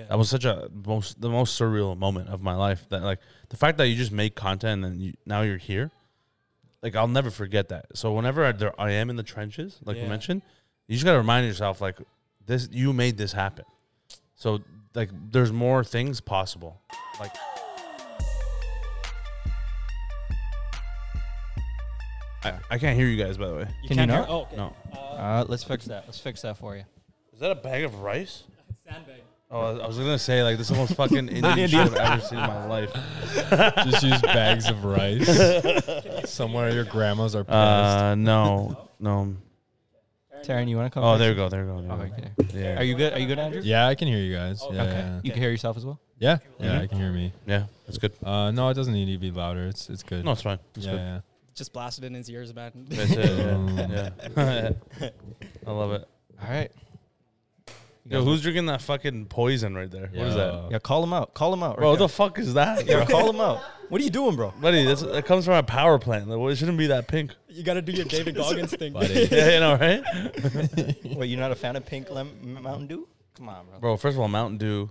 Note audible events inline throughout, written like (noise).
Yeah. That was such a most the most surreal moment of my life. That like the fact that you just make content and you, now you're here, like I'll never forget that. So whenever I, there, I am in the trenches, like we Yeah. mentioned, you just gotta remind yourself like this. You made this happen. So like there's more things possible. Like I, I can't hear you guys by the way. You Can can't you hear- not? Oh, okay. No. Uh, let's fix that. Let's fix that for you. Is that a bag of rice? Sandbag. Oh, I was gonna say like this is the most fucking (laughs) Indian shit I've ever seen in my life. (laughs) Just use bags of rice. (laughs) Somewhere your grandmas are pissed. Uh, no, no. Taryn, you want to come? Oh, fix there it? we go. There we go. There Oh, go. okay. Yeah. Are you good? Are you good, Andrew? yeah, I can hear you guys. Yeah, Okay. yeah, You can hear yourself as well. yeah, yeah, Mhm. I can hear me. Yeah, that's good. Uh, no, it doesn't need to be louder. It's it's good. No, it's fine. It's yeah, good. yeah. Just blasted in his ears, man. That's it. Yeah. yeah. I love it. All right. You Yo, who's drinking that fucking poison right there? What is that? Yeah. Yeah, call him out. Call him out. Bro, what the fuck is that? yeah, call him out. What are you doing, bro? Buddy, that's, that comes from a power plant. Like, well, it shouldn't be that pink. You gotta do your David Goggins thing. Buddy. (laughs) Yeah, you know, right? (laughs) Wait, you're not a fan of pink lem- Mountain Dew? Come on, bro. Bro, first of all, Mountain Dew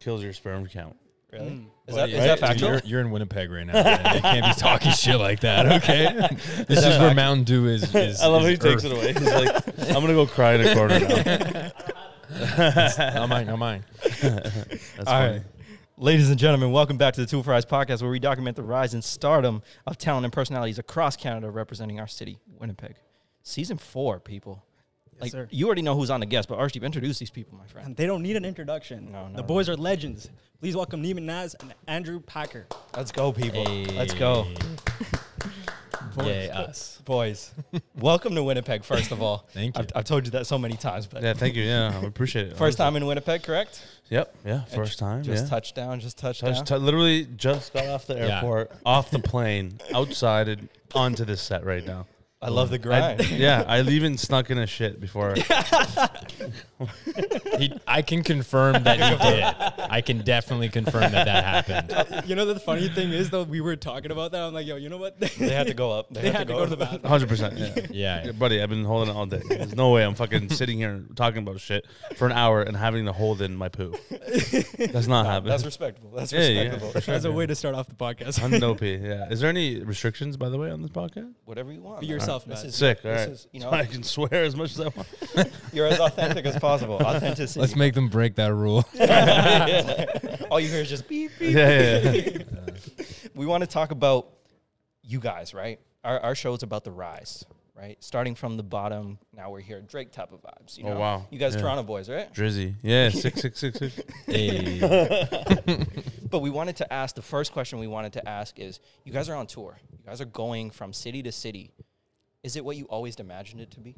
kills your sperm count. Really? Mm. Is Buddy, that is that right? factual? You're, you're in Winnipeg right now. man. You can't be (laughs) talking shit like that, okay? this is, where? Mountain Dew is. is I love how is he takes Earth. it away. He's like, I'm gonna go cry in a corner now. Not mine, not mine. (laughs) That's All funny. right. Ladies and gentlemen, welcome back to the Two Fries podcast, where we document the rise and stardom of talent and personalities across Canada representing our city, Winnipeg. Season four, people. Yes, like sir. you already know who's on the guest, but Archie, introduce these people, my friend. And they don't need an introduction. No, no, the boys are legends. Please welcome Nima Naz and Andrew Packer. Let's go, people. Let's go, (laughs) Yay, us. boys. welcome to Winnipeg, first of all. Thank you. I've, I've told you that so many times, but Yeah, thank you. Yeah, I appreciate it. first time in Winnipeg, correct? Yep. Yeah. First time. Just yeah. touchdown, just touchdown. Touch, t- literally just got off the Yeah. airport, off the plane, outside, and onto this set right now. I love the I, grind. (laughs) yeah, I even snuck in a shit before. (laughs) He, I can confirm that he (laughs) did. I can definitely confirm that that happened. you know the funny thing is though, we were talking about that. I'm like, yo, you know what? they had to go up. They, They had, had to to go, go to the bathroom. Hundred percent. Yeah. Yeah. Yeah, buddy, I've been holding it all day. There's no way I'm fucking sitting here talking about shit for an hour and having to hold in my poo. That's not happening. That's respectable. That's Yeah, yeah, respectable. for sure. As a way to start off the podcast. Hundo P. Yeah. Is there any restrictions, by the way, on this podcast? Whatever you want. Be man. Yourself, This man. is Sick. All this right. is, you So know, I can swear as much as I want. (laughs) you're as authentic as possible. (laughs) Authenticity. Let's make them break that rule. (laughs) All you hear is just beep beep. Yeah, yeah, yeah. We want to talk about you guys, right? Our our show is about the rise, right? Starting from the bottom, now we're here. Drake type of vibes. You Oh, wow. You guys, Yeah. Toronto boys, right? Drizzy. Yeah, six six six six. Hey. But we wanted to ask the first question we wanted to ask is: You guys are on tour. You guys are going from city to city. Is it what you always imagined it to be?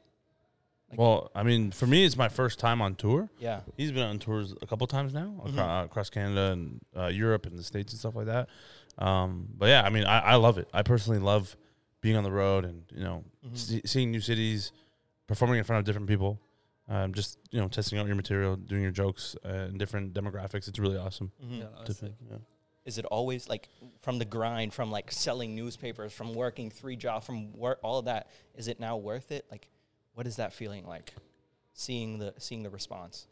Well, I mean, for me, it's my first time on tour. Yeah. He's been on tours a couple times now acro- Mhm. uh, across Canada and uh, Europe and the States and stuff like that. Um, but yeah, I mean, I, I love it. I personally love being on the road and, you know, Mhm. see, seeing new cities, performing in front of different people, um, just, you know, testing out your material, doing your jokes uh, in different demographics. It's really awesome. Mhm. Yeah, to that's think, yeah. Is it always like from the grind, from like selling newspapers, from working three jobs, from work, all of that? Is it now worth it? Like, what is that feeling like? Seeing the seeing the response.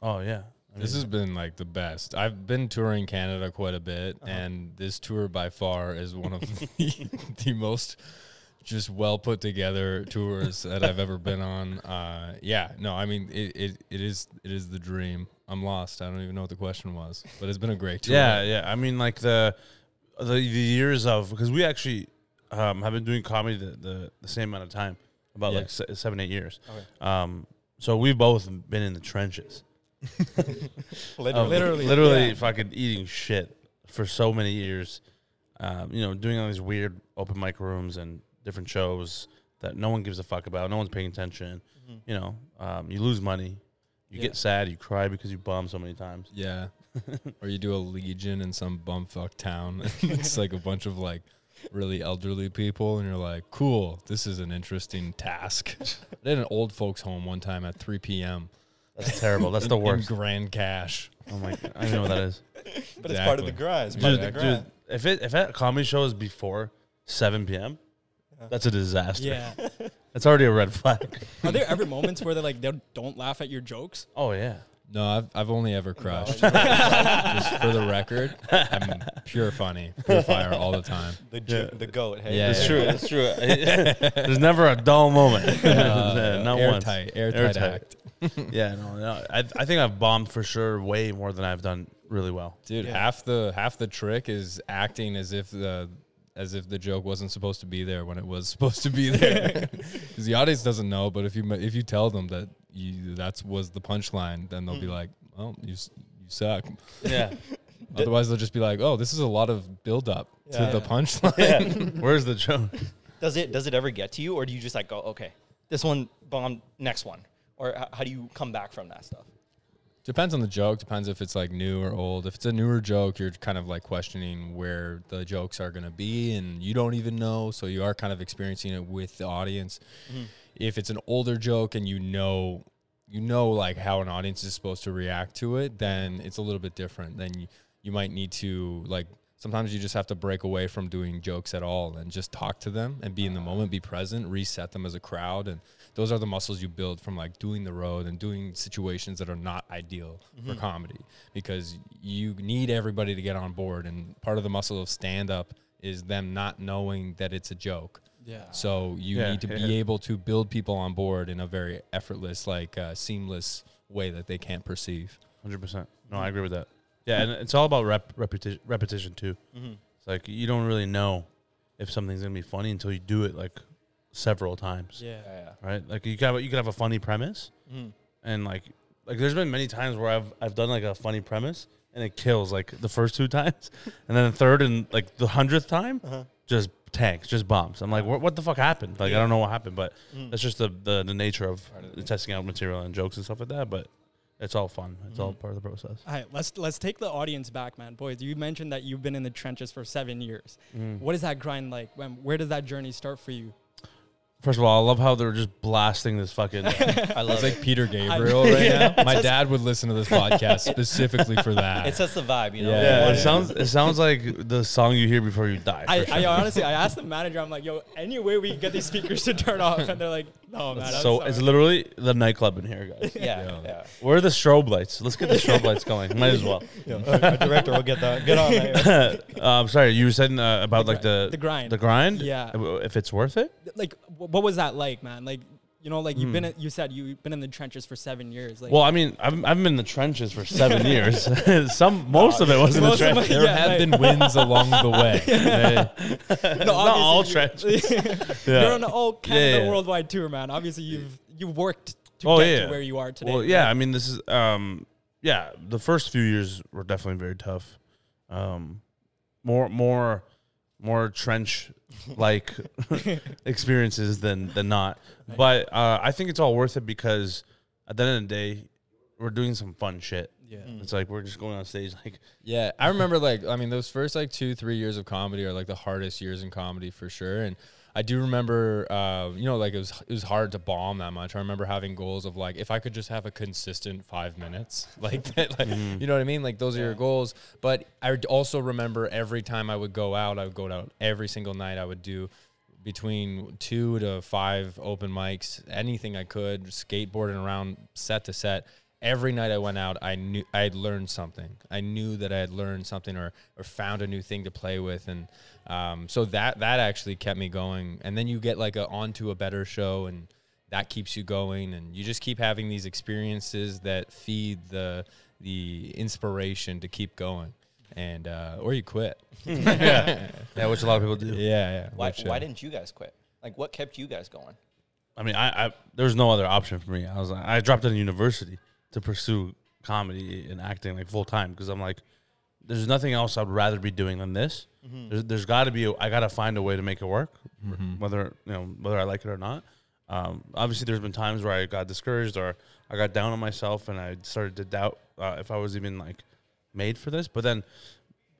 Oh, yeah. I This mean, has been like the best. I've been touring Canada quite a bit, Uh-huh. and this tour by far is one of the, (laughs) (laughs) the most just well put together tours that I've ever been on. Uh, yeah, no, I mean it, it, it is it is the dream. I'm lost. I don't even know what the question was, but it's been a great tour. Yeah, yeah. I mean, like the the, the years of because we actually um, have been doing comedy the, the, the same amount of time, about Yeah. like se- seven eight years. Okay. Um, so we've both been in the trenches, (laughs) Literally. of Literally, literally yeah. fucking eating shit for so many years. Um, you know, doing all these weird open mic rooms and different shows that no one gives a fuck about. No one's paying attention. Mhm. You know, um, you lose money, you Yeah. get sad, you cry because you bombed so many times. Yeah. (laughs) or you do a legion in some bumfuck town. (laughs) it's like a bunch of like really elderly people, and you're like, cool, this is an interesting task. (laughs) I did an old folks home one time at 3 p.m. That's terrible. That's the in- worst. In Grande Cache. Oh my! God. I don't know what that is. But it's part of the grind. It's part Dude, of the grind. dude, if it if that comedy show is before seven p.m., Yeah. That's a disaster. Yeah. (laughs) That's already a red flag. Are there ever moments where they like they don't laugh at your jokes? Oh yeah. No, I've I've only ever crushed. (laughs) Just for the record, I'm pure funny, pure fire all the time. The ju- the goat. Hey, Yeah, It's yeah. true. It's true. (laughs) There's never a dull moment. Uh, Not once. airtight, airtight, Airtight. act, Yeah, no, no. I, I think I've bombed for sure way more than I've done really well. dude. Yeah. Half the half the trick is acting as if the as if the joke wasn't supposed to be there when it was (laughs) supposed to be there, (laughs) because the audience doesn't know. But if you if you tell them that you that's was the punchline, then they'll be mm. like, "Well, you you suck." Yeah. (laughs) Otherwise, they'll just be like, "Oh, this is a lot of build up Yeah. to the Yeah. punchline." Where's the joke? Does it does it ever get to you, or do you just like go, okay, this one bombed, next one, or h- how do you come back from that stuff? Depends on the joke. Depends if it's like new or old. If it's a newer joke, you're kind of like questioning where the jokes are going to be, and you don't even know. So you are kind of experiencing it with the audience. Mm-hmm. If it's an older joke and you know, you know, like how an audience is supposed to react to it, then it's a little bit different. Then you, you might need to like. Sometimes you just have to break away from doing jokes at all and just talk to them and be in the ah. moment, be present, reset them as a crowd, and those are the muscles you build from like doing the road and doing situations that are not ideal for comedy because you need everybody to get on board and part of the muscle of stand up is them not knowing that it's a joke Yeah. so you Yeah, need to be able to build people on board in a very effortless like uh, seamless way that they can't perceive Hundred percent. No, I agree with that. Yeah, and it's all about rep, repetition, repetition too. Mm-hmm. It's like you don't really know if something's gonna be funny until you do it like several times, Yeah. Yeah, right? Like you could have, you could have a funny premise, yeah. Mhm. and like like there's been many times where I've I've done like a funny premise and it kills like the first two (laughs) times, and then the third and like the hundredth time Uh-huh. just tanks, just bombs. I'm like, what, what the fuck happened? Like I don't know what happened, but Mhm. that's just the, the the nature of Part of testing out material and jokes and stuff like that. But it's all fun. It's all Mhm. part of the process. All right, let's let's take the audience back, man. Boys, you mentioned that you've been in the trenches for seven years. Mm. What is that grind like? When, where does that journey start for you? First of all, I love how they're just blasting this fucking. (laughs) I love it's it. like peter gabriel right (laughs) Yeah. now my It's- dad would listen to this podcast specifically for that It sets the vibe, you know. Yeah. yeah, You it sounds it sounds like the song you hear before you die. I, for I honestly, I asked the manager, I'm like, yo, any way we can get these speakers to turn off? And they're like, no, man. I'm so sorry. it's literally the nightclub in here, guys. Yeah, Yeah. yeah. Where are the strobe lights? Let's get the (laughs) strobe lights going. Might as well. Our director will get that. Get on that. uh, I'm sorry, you were saying uh, about like the the grind. the grind. Yeah. If it's worth it. like, what was that like, man? Like, you know, like you've Hmm. been, you said you've been in the trenches for seven years. Like, Well, I mean, I've, I've been in the trenches for seven (laughs) years. (laughs) Some most of it was in the trenches. my- there Yeah, have like- been wins along the way (laughs) Yeah. no, Not all obviously you- trenches. You're Yeah. on the all Canada Yeah, yeah. worldwide tour, man. Obviously, you've you've worked to Oh, get yeah. to where you are today. Well, yeah, I mean, this is um, yeah. The first few years were definitely very tough. Um, more, more, more trench like (laughs) experiences than than not. But uh, I think it's all worth it because at the end of the day, we're doing some fun shit. yeah. It's like we're just going on stage like (laughs) Yeah, I remember like I mean those first like two three years of comedy are like the hardest years in comedy for sure, and I do remember uh, you know like it was it was hard to bomb that much. I remember having goals of like if I could just have a consistent five minutes (laughs) like that, like you know what I mean. Like those are your goals. But I also remember every time I would go out, I would go out every single night. I would do between two to five open mics, anything I could, skateboarding around set to set. Every night I went out, I knew I had learned something. I knew that I had learned something or or found a new thing to play with, and um, so that that actually kept me going. And then you get like a onto a better show, and that keeps you going, and you just keep having these experiences that feed the the inspiration to keep going, and uh, or you quit. yeah, (laughs) (laughs) yeah, which a lot of people do. Yeah, yeah. Why, which, why uh, didn't you guys quit? Like, what kept you guys going? I mean, I, I there was no other option for me. I was like, I dropped out of university to pursue comedy and acting like full time because I'm like, there's nothing else I'd rather be doing than this. There's, there's got to be a, I got to find a way to make it work, Mhm. whether you know whether I like it or not. Um, obviously, there's been times where I got discouraged or I got down on myself and I started to doubt uh, if I was even like made for this. But then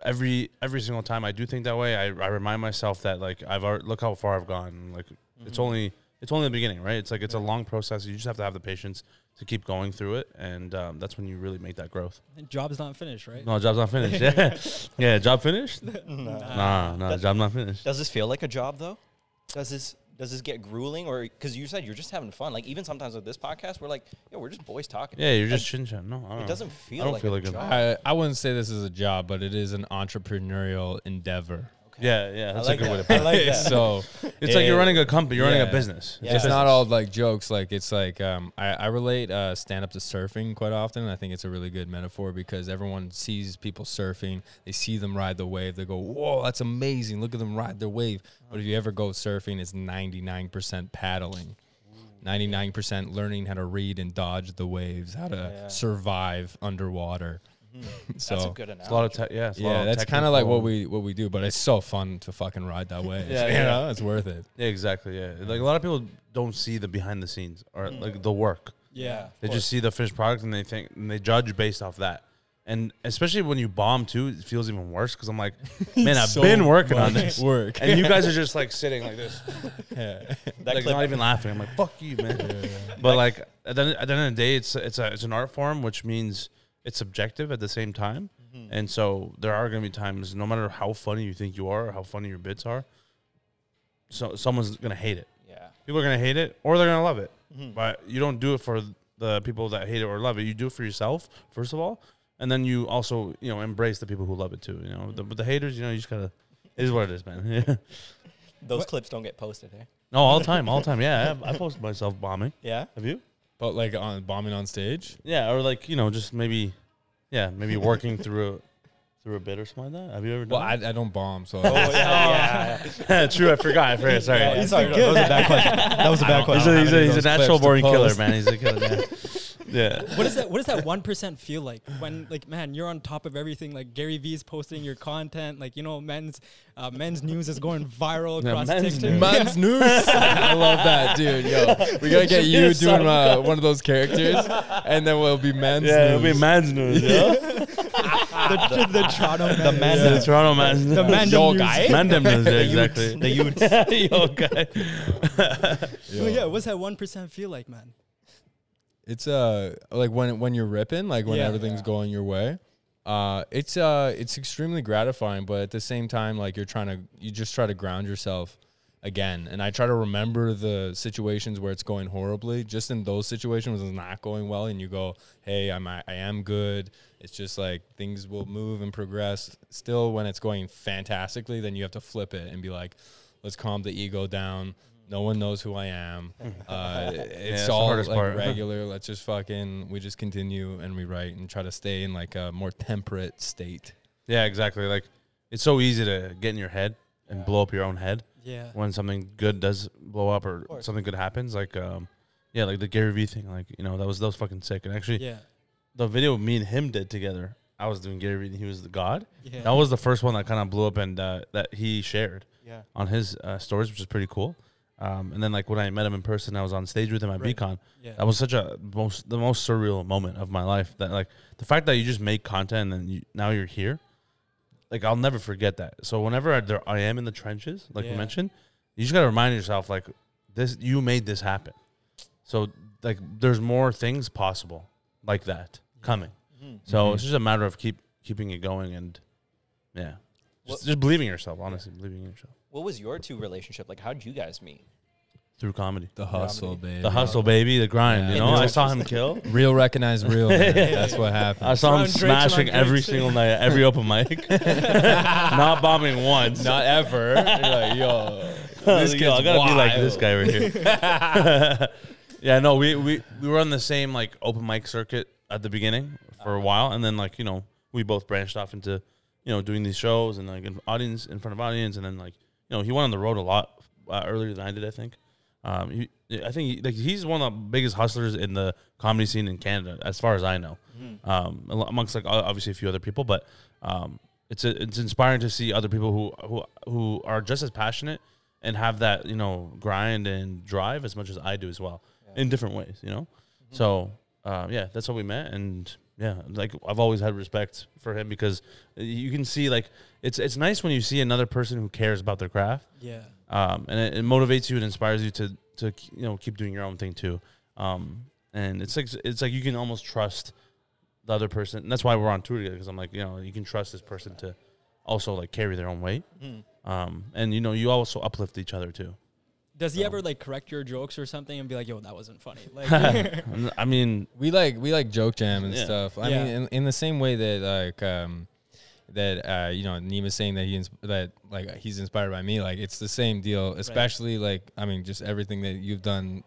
every every single time I do think that way, I, I remind myself that like I've already, look how far I've gone. Like it's only it's only the beginning, right? It's like it's a long process. You just have to have the patience to keep going through it, and um, that's when you really make that growth. Job's not finished, right? No, job's not finished. (laughs) Yeah, yeah, job finished. (laughs) Nah, nah, That- job not finished. Does this feel like a job though? Does this does this get grueling or because you said you're just having fun? Like even sometimes with this podcast, we're like, yeah, we're just boys talking. Yeah, you're just Like, chin chin. No, I don't. It doesn't feel I don't like feel a like a- job. I, I wouldn't say this is a job, but it is an entrepreneurial endeavor. Okay. Yeah, yeah. I That's like a good way to I put it. like that. (laughs) so It's like you're running a company. You're running yeah. a business. Yeah. It's Yeah. not all like jokes. Like it's like um, I, I relate uh, stand up to surfing quite often. I think it's a really good metaphor because everyone sees people surfing. They see them ride the wave. They go, "Whoa, that's amazing! Look at them ride their wave." But if you ever go surfing, it's ninety nine percent paddling. 99% learning how to read and dodge the waves, how to Yeah. survive underwater. So (laughs) That's a good It's a lot of te- yeah. It's a lot yeah, of that's kind of like what we what we do, but it's so fun to fucking ride that way. (laughs) Yeah, you yeah. know, it's worth it. Yeah, exactly. Yeah, like a lot of people don't see the behind the scenes or Mm. like the work. Yeah. They just see the finished product and they think and they judge based off that. And especially when you bomb too, it feels even worse because I'm like, (laughs) man, I've So been working on this, work. and you guys are just like sitting like this, yeah. That like clip- not even laughing. I'm like, fuck you, man. But like at the, at the end of the day, it's it's a it's an art form, which means it's subjective at the same time. Mm-hmm. And so there are going to be times, no matter how funny you think you are, or how funny your bits are, so someone's going to hate it. Yeah. People are going to hate it, or they're going to love it. Mhm. But you don't do it for the people that hate it or love it. You do it for yourself first of all, and then you also you know embrace the people who love it too. You know, the, but the haters, you know, you just gotta. It is what it is, man. Yeah. (laughs) Those What- clips don't get posted, eh? No, all the time, all the time. Yeah, I, I post myself bombing. Yeah. Have you? But like on bombing on stage, Yeah, or like you know, just maybe, yeah, maybe working through a through a bit or something like that. Have you ever well, done? I, I don't bomb, so Oh yeah, (laughs) yeah. yeah. (laughs) True, I forgot. I forgot. Sorry. Yeah, He's, sorry, that was a bad question. That was a bad question. he's, a, he's a those natural clips to born killer, man. He's a killer. Yeah. (laughs) yeah. (laughs) What is that? What does that (laughs) one percent feel like when, like, man, you're on top of everything. Like Gary Vee is posting your content. Like, you know, men's uh, men's news is going viral Yeah, across men's TikTok. news. Man's news. (laughs) I love that, dude. Yo, we gotta get you doing uh, one of those characters, and then we'll be men's Yeah, it'll news. be man's news. Yeah. the, the, the Toronto The men. man- the Toronto man's The man Yo, news. guy. Mandem news. Yeah, The youths. exactly. The youths. Yo, guy. Well, yeah, what's that one percent feel like, man? It's uh like when when you're ripping, like when Yeah. everything's Yeah. going your way. Uh, it's uh it's extremely gratifying, but at the same time, like you're trying to you just try to ground yourself again. And I try to remember the situations where it's going horribly. Just in those situations when it's not going well, and you go, "Hey, I'm I, I am good." It's just like things will move and progress. Still, when it's going fantastically, then you have to flip it and be like, "Let's calm the ego down." No one knows who I am. (laughs) Uh, it's the all hardest like part. (laughs) regular. Let's just fucking we just continue and we write and try to stay in like a more temperate state. Yeah, exactly. Like it's so easy to get in your head and Yeah. blow up your own head Yeah. when something good does blow up or course. something good happens. Like, um, yeah, like the Gary Vee thing. Like, you know, that was that was fucking sick. And actually, Yeah. the video me and him did together. I was doing Gary Vee and he was the god. Yeah. That was the first one that kind of blew up and uh, that he shared Yeah. on his uh, stories, which is pretty cool. Um, and then like when I met him in person, I was on stage with him at Right. VeeCon. yeah. That was such a most the most surreal moment of my life. That like the fact that you just make content and then you, now you're here, like I'll never forget that. So whenever I, there, I am in the trenches, like Yeah. we mentioned, you just gotta remind yourself like this. You made this happen. So like there's more things possible like that coming. Mhm. So Mhm. it's just a matter of keep keeping it going and yeah, What- just, just believing yourself. Honestly, believing in yourself What was your two relationship like? How did you guys meet? through comedy. The hustle, baby. The hustle, baby, the grind. Yeah. You know, I saw him kill. (laughs) Real recognize real. man. (laughs) That's what happened. I saw him Around Drake's, around smashing every Drake's. single night, every open mic, (laughs) not bombing once. Not ever. You're like, yo, this Yo, kid's I gotta be like this wild. guy right here. yeah, no, we, we we were on the same like open mic circuit at the beginning for a uh-huh. while, and then like you know we both branched off into you know doing these shows and like in audience in front of audience, and then like you know he went on the road a lot uh, earlier than I did, I think. Um, he, I think he, like he's one of the biggest hustlers in the comedy scene in Canada, as far as I know. Um, amongst like obviously a few other people, but um, it's a, it's inspiring to see other people who who who are just as passionate and have that you know grind and drive as much as I do as well in different ways. You know, so uh, yeah, that's how we met, and yeah, like I've always had respect for him because you can see like it's it's nice when you see another person who cares about their craft Yeah. um, and it, it motivates you and inspires you to to you know keep doing your own thing too. Um, and it's like it's like you can almost trust the other person. And that's why we're on tour together because I'm like you know you can trust this person to also like carry their own weight. Mhm. Um, and you know you also uplift each other too. Does he So- ever like correct your jokes or something and be like, "Yo, that wasn't funny"? (laughs) Like, (laughs) I mean, we like we like joke jam and Yeah. stuff. I Yeah. mean, in, in the same way that like um that uh you know Nima's saying that he ins- that like he's inspired by me. Like it's the same deal. Especially like I mean, just everything that you've done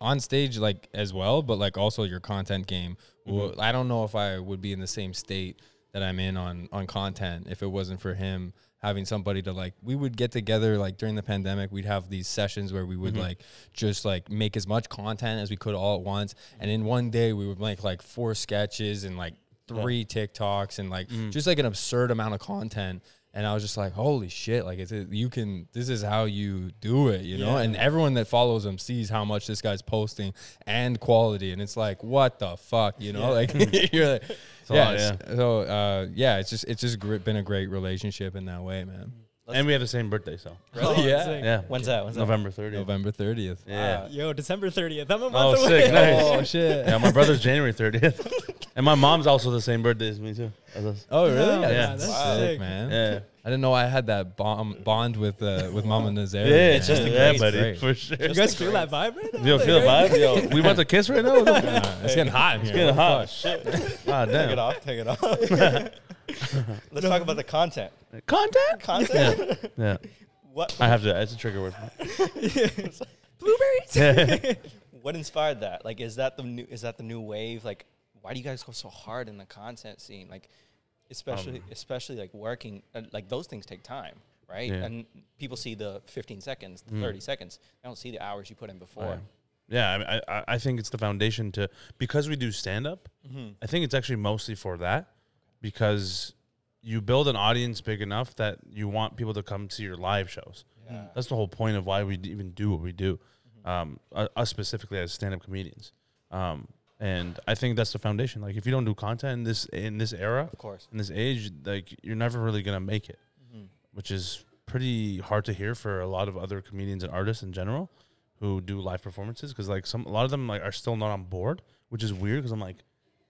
on stage like as well, but like also your content game. Well, I don't know if I would be in the same state that I'm in on on content if it wasn't for him having somebody to like we would get together like during the pandemic we'd have these sessions where we would like just like make as much content as we could all at once and in one day we would make like four sketches and like three TikToks and like just like an absurd amount of content. And I was just like holy shit like it's you can this is how you do it you know? Yeah. and everyone that follows him sees how much this guy's posting and quality. And it's like what the fuck you know? Like (laughs) (laughs) you're like yeah, lot, it's- so uh, yeah it's just it's just gr- been a great relationship in that way man and we have the same birthday, so (laughs) Really? Oh, yeah. Sick. yeah. When's that? When's? November 30th. November 30th Yeah. Yo, December thirtieth. I'm a Oh, month away. sick, nice. (laughs) oh shit Yeah, my brother's January 30th. (laughs) and my mom's also the same birthday as me, too. As us. oh really Yeah, Yeah. that's Wow. sick sick. man Yeah. I didn't know I had that bond bond with uh, with Mama Nazar. (laughs) Yeah, man. it's just a Yeah, yeah, buddy, great. for sure. You guys feel that vibe right now? Yo, feel the vibe? Yo, (laughs) we want to kiss right now? What the fuck? Uh, it's getting hot in here. Getting hot. fuck? Shit. (laughs) Ah, Take it off. Take it off. Let's talk about the content. Content? Content. Yeah. What I have to. It's a trigger word. Blueberries. What inspired that? Like, is that the new? Is that the new wave? Like, why do you guys go so hard in the content scene? Like, especially, Um, especially like working. Uh, like those things take time, right? Yeah. And people see the 15 seconds, the Mm. 30 seconds. They don't see the hours you put in before. Yeah. Yeah, I, mean, I, I- think it's the foundation to because we do stand up. Mm-hmm. I think it's actually mostly for that because you build an audience big enough that you want people to come to your live shows. Yeah. That's the whole point of why we even do what we do, um, u- us specifically as stand-up comedians. Um, and I think that's the foundation. Like, if you don't do content in this in this era, Of course. in this age, like you're never really gonna make it, Mm-hmm. which is pretty hard to hear for a lot of other comedians and artists in general who do live performances. Because like some, a lot of them like are still not on board, which is weird. Because I'm like, do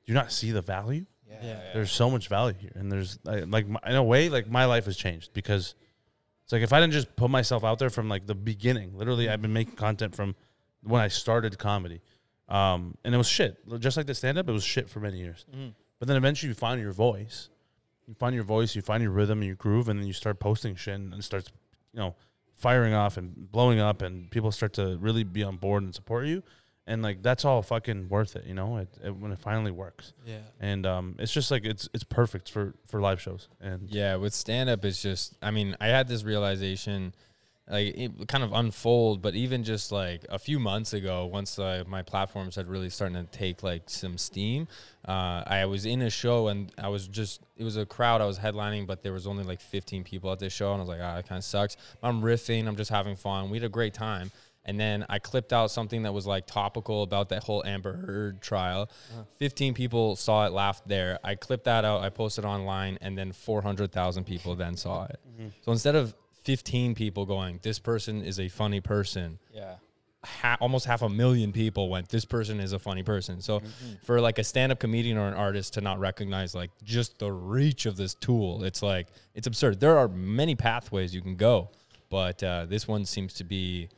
you not see the value? Yeah. Yeah. There's so much value here, and there's like, like my, in a way, like my life has changed because it's like if I didn't just put myself out there from like the beginning, literally, I've been making content from when I started comedy, um, and it was shit. Just like the stand up, it was shit for many years. Mhm. But then eventually, you find your voice. You find your voice, you find your rhythm and your groove, and then you start posting shit, and it starts, you know, firing off and blowing up, and people start to really be on board and support you. And like that's all fucking worth it, you know, it, it, when it finally works Yeah. and um, it's just like it's it's perfect for for live shows and Yeah, with stand up, it's just, I mean, I had this realization, like, it kind of unfold, but even just like a few months ago, once uh, my platforms had really starting to take like some steam, uh, I was in a show and I was just, it was a crowd I was headlining, but there was only like 15 people at this show. And I was like, ah, it kind of sucks. I'm riffing, I'm just having fun. We had a great time. And then I clipped out something that was like topical about that whole Amber Heard trial. 15 people saw it, laughed there. I clipped that out, I posted online, and then 400,000 people then saw it. So instead of 15 people going, this person is a funny person, Yeah. ha- almost half a million people went, this person is a funny person. So for like a stand up comedian or an artist to not recognize like just the reach of this tool, it's like, it's absurd. There are many pathways you can go, but uh, this one seems to be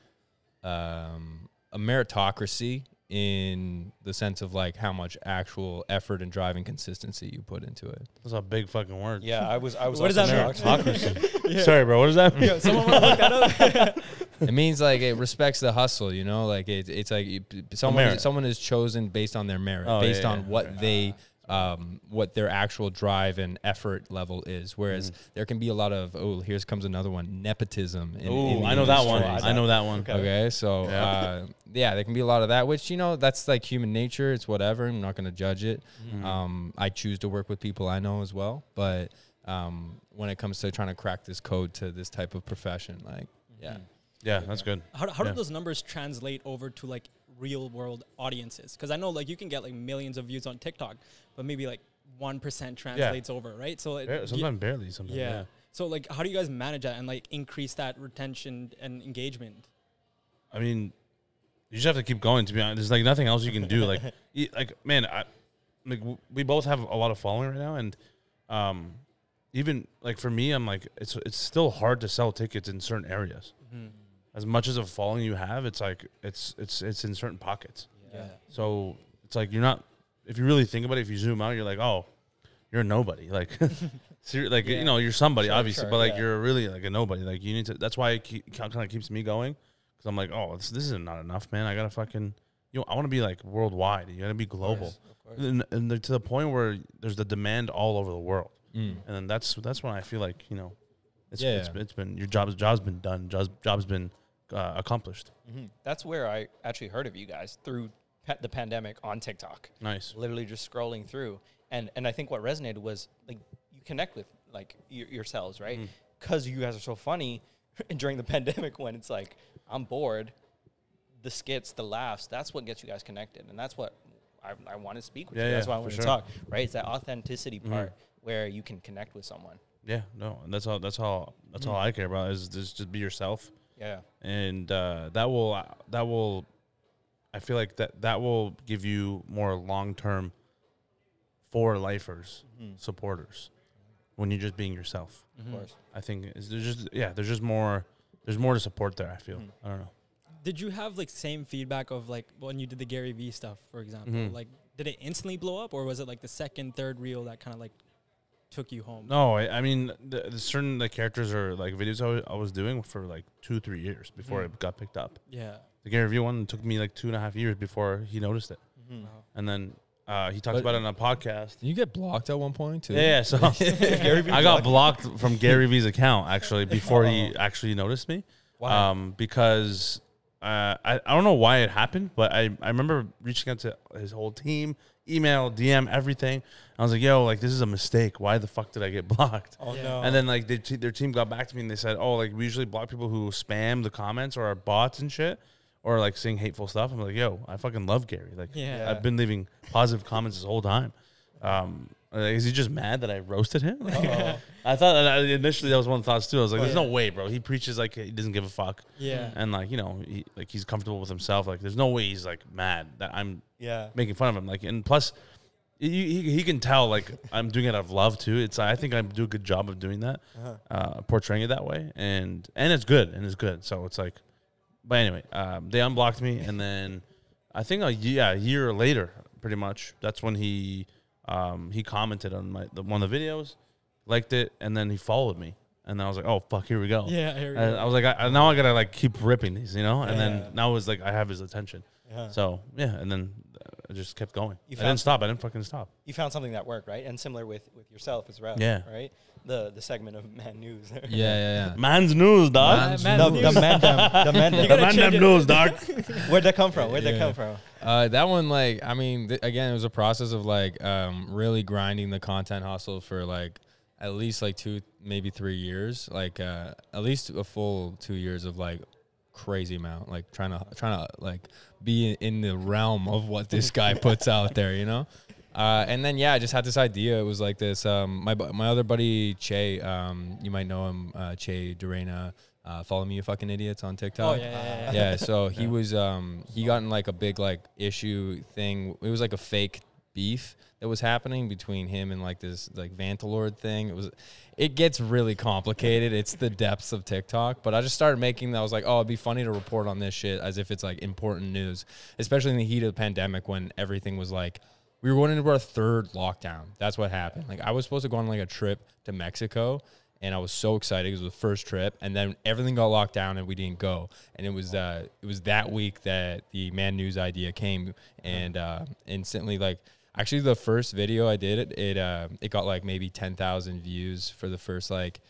um, a meritocracy in the sense of like how much actual effort and drive and consistency you put into it. that's a big fucking word. Yeah. I was. I was. What does that mean? shocked. Meritocracy. (laughs) (laughs) Sorry, bro. What does that mean? Yo, someone want to look that up? (laughs) it means like it respects the hustle, you know. Like it, it's like you- someone merit. someone is chosen based on their merit, Oh, based yeah, on yeah. what they ah. Um what their actual drive and effort level is. Whereas there can be a lot of oh, here's comes another one, nepotism. In, in Oh, the I know that one. I know that one. Okay. Okay, so Yeah. uh, (laughs) yeah, there can be a lot of that, which you know that's like human nature. It's whatever. I'm not going to judge it. Mhm. Um, I choose to work with people I know as well, but um, when it comes to trying to crack this code to this type of profession, like yeah, Yeah, that's good. How, how Yeah. do those numbers translate over to like real world audiences? Because I know like you can get like millions of views on TikTok, but maybe like one percent translates over, right? So it, Bar- y- sometimes barely. Sometimes. yeah. Yeah. So like, how do you guys manage that and like increase that retention and engagement? I mean, you just have to keep going. To be honest, there's like nothing else you can do. Like, (laughs) like man, I, like w- we both have a lot of following right now, and um, even like for me, I'm like it's it's still hard to sell tickets in certain areas. As much as a following you have, it's like it's it's it's in certain pockets. Yeah. So it's like you're not. If you really think about it, if you zoom out, you're like, oh, you're a nobody. Like, (laughs) ser- like Yeah. you know, you're somebody Sure, obviously, sure, but like yeah. you're really like a nobody. Like you need to. That's why it keep, kind of keeps me going because I'm like, oh, this, this is not enough, man. I gotta fucking. You know, I want to be like worldwide. You gotta be global, and, and they're to the point where there's the demand all over the world, Mm. and then that's that's when I feel like you know, it's Yeah, it's, yeah. it's been your job's job's been done, job's job's been uh, accomplished. hmm That's where I actually heard of you guys through pa- the pandemic on TikTok. Nice. Literally just scrolling through, and and I think what resonated was like you connect with like y- yourselves, right? Mm. Because you guys are so funny (laughs) and during the (laughs) pandemic when it's like I'm bored. The skits, the laughs, that's what gets you guys connected, and that's what I, I want to speak with Yeah, you. That's yeah, why I want sure. to talk. Right? It's that authenticity Mhm. part where you can connect with someone. Yeah, no, and that's all. That's all. That's Mm. all I care about is just just be yourself, Yeah. and uh, that will that will. I feel like that that will give you more long term, for lifers Mhm. supporters, when you're just being yourself. Of Mhm. course. I think there's just yeah there's just more there's more to support there. I feel Mhm. I don't know. Did you have like same feedback of like when you did the Gary Vee stuff, for example? Mhm. Like, did it instantly blow up, or was it like the second, third reel that kind of like took you home? No, I, I mean the, the certain like characters or like videos I was, I was doing for like two three years before Mhm. it got picked up. Yeah. The Gary Vee one took me like two and a half years before he noticed it, Mhm. Wow. and then uh, he talks But- about it on a podcast. You get blocked at one point too? Yeah, yeah. So (laughs) Gary Vee (laughs) I got blocked from Gary Vee's account actually before he (laughs) Oh. actually noticed me. Wow. Um, because uh, I, I don't know why it happened, but I, I remember reaching out to his whole team, email, DM, everything. I was like, yo, like this is a mistake. Why the fuck did I get (laughs) blocked? oh Yeah. no. And then like they t- their team got back to me and they said, oh, like we usually block people who spam the comments or are bots and shit. Or like saying hateful stuff. I'm like, yo, I fucking love Gary. Like, Yeah. Yeah. I've been leaving positive comments this whole time. Um, like, is he just mad that I roasted him? (laughs) I thought that I, initially that was one of the thoughts too. I was like, Oh, "There's no way, bro. He preaches like he doesn't give a fuck, Yeah. and like you know, he, like he's comfortable with himself. Like, there's no way he's like mad that I'm yeah. making fun of him. Like, and plus, he, he, he can tell like (laughs) I'm doing it out of love too. It's I think I do a good job of doing that, Uh-huh. uh, portraying it that way, and and it's good and it's good. So it's like, but anyway, um, they unblocked me, and then I think a ye- yeah a year later, pretty much, that's when he um, he commented on my the, one of the videos, liked it, and then he followed me, and then I was like, oh fuck, here we go. Yeah. Here we And go. I was like, I, now I gotta like keep ripping these, you know, and Yeah. then now it's like I have his attention. Yeah. So yeah, and then I just kept going. You I found didn't stop. I didn't fucking stop. you found something that worked, right? And similar with with yourself as well. Yeah. Right. The the segment of Man News. (laughs) Yeah, yeah, yeah. Man's news, dog. Man's Man the, News. the man (laughs) dem, the man You dem. gotta Man change them news, dog. (laughs) Where'd that come from? Where'd that Yeah. come from? Uh, that one, like, I mean, th- again, it was a process of like um, really grinding the content hustle for like at least like two, maybe three years, like uh, at least a full two years of like crazy amount, like trying to trying to like be in, in the realm of what this guy puts out there, you know. Uh, and then yeah, I just had this idea. It was like this. Um, my my other buddy Che, um, you might know him, uh, Che Durena. Uh, follow me, you fucking idiots on TikTok oh yeah. Yeah. yeah. yeah so (laughs) he was um he got in like a big like issue thing it was like a fake beef that was happening between him and like this like vantalord thing it was it gets really complicated it's the depths of tiktok but i just started making that i was like oh it'd be funny to report on this shit as if it's like important news especially in the heat of the pandemic when everything was like we were going into our third lockdown that's what happened like i was supposed to go on like a trip to mexico and I was so excited. It was the first trip, and then everything got locked down, and we didn't go. And it was uh, it was that week that the Man News idea came, and uh, instantly, like, actually, the first video I did it, it uh, it got like maybe ten thousand views for the first like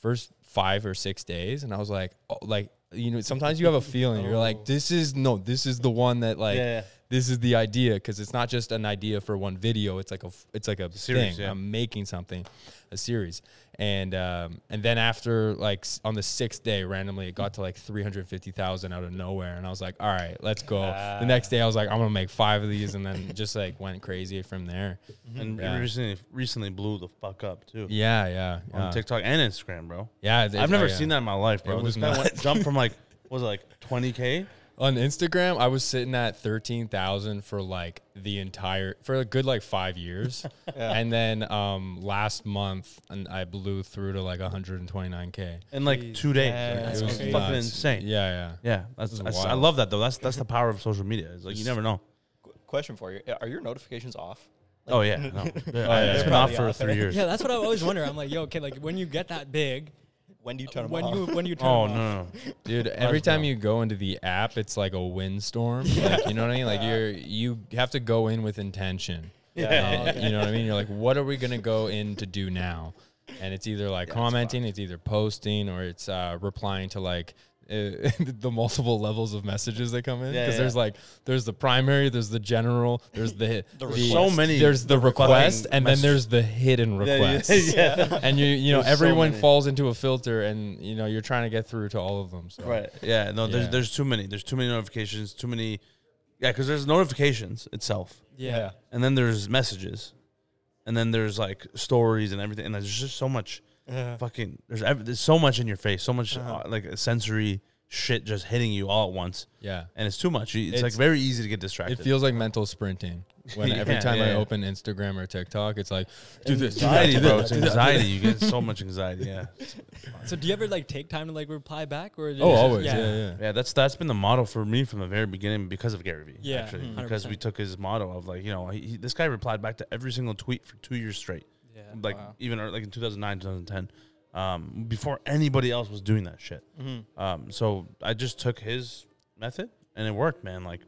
first five or six days, and I was like, oh, like you know, sometimes you have a feeling you're like, this is no, this is the one that like yeah. This is the idea because it's not just an idea for one video it's like a it's like a series, thing. yeah. i'm making something a series. And um and then after like on the sixth day randomly it got to like 350000 out of nowhere and i was like all right let's go. The next day i was like i'm gonna make five of these and then just like went crazy from there. And Yeah. recently recently blew the fuck up too. Yeah yeah on yeah, TikTok and Instagram, bro. yeah I've never oh, seen that in my life, bro. It was this guy went, jumped from like was it like 20k on Instagram, I was sitting at thirteen thousand for like the entire for a good like five years, (laughs) and then um last month and I blew through to like one hundred and twenty nine k. in like Jeez. two days. Yeah, Like, that's it was crazy. fucking Nuts. insane. Yeah, yeah. Yeah, that's, that's I love that though. That's that's the (laughs) power of social media. It's like you never know. Qu- Question for you: Are your notifications off? Oh yeah, no. yeah, (laughs) yeah, it's they're been off for off. three years. Yeah, that's what I always wonder. I'm like, yo, okay, like when you get that big, When do you turn them when off? you when you (laughs) turn Oh them no, off. no, no. Dude, every time you go into the app, it's like a windstorm. Like, you know what I mean? Like you're you have to go in with intention. yeah. Uh, you know what I mean? You're like, what are we gonna go in to do now? And it's either like commenting, it's, either posting, or it's uh, replying to like uh, (laughs) the multiple levels of messages that come in. Because yeah. there's like there's the primary, there's the general, there's the, (laughs) The the So many there's the request, fucking and then there's the hidden request. (laughs) yeah. And you you know There's so everyone many. falls into a filter, and you know you're trying to get through to all of them. So. Right. Yeah. No. There's Yeah. there's too many. There's too many notifications. Too many. Yeah, because there's notifications itself, Yeah. and then there's messages, and then there's like stories and everything, and there's just so much Yeah. fucking. There's ev- there's so much in your face, so much Uh-huh. uh, like sensory shit just hitting you all at once, Yeah. and it's too much. It's, like very easy to get distracted. It feels like mental sprinting. When (laughs) every time yeah, I yeah. open Instagram or TikTok, it's like, do this, do that, anxiety, do bro. It's do that, do anxiety. You get so much anxiety. Yeah. (laughs) So do you ever like take time to like reply back or? that. Oh, just- always. Yeah, yeah. Yeah, that's that's been the model for me from the very beginning because of Gary Vee. Yeah, actually, mhm. because we took his motto of like you know he, he- this guy replied back to every single tweet for two years straight, Yeah. Like Wow. even like in 2009, 2010, um, before anybody else was doing that shit. Mm-hmm. Um, so I just took his method and it worked, man. Like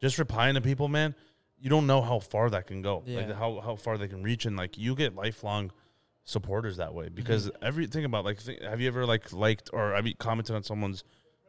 just replying to people, man. You don't know how far that can go, like how how far they can reach, and like you get lifelong supporters that way because everything about like th- have you ever like liked or I mean commented on someone's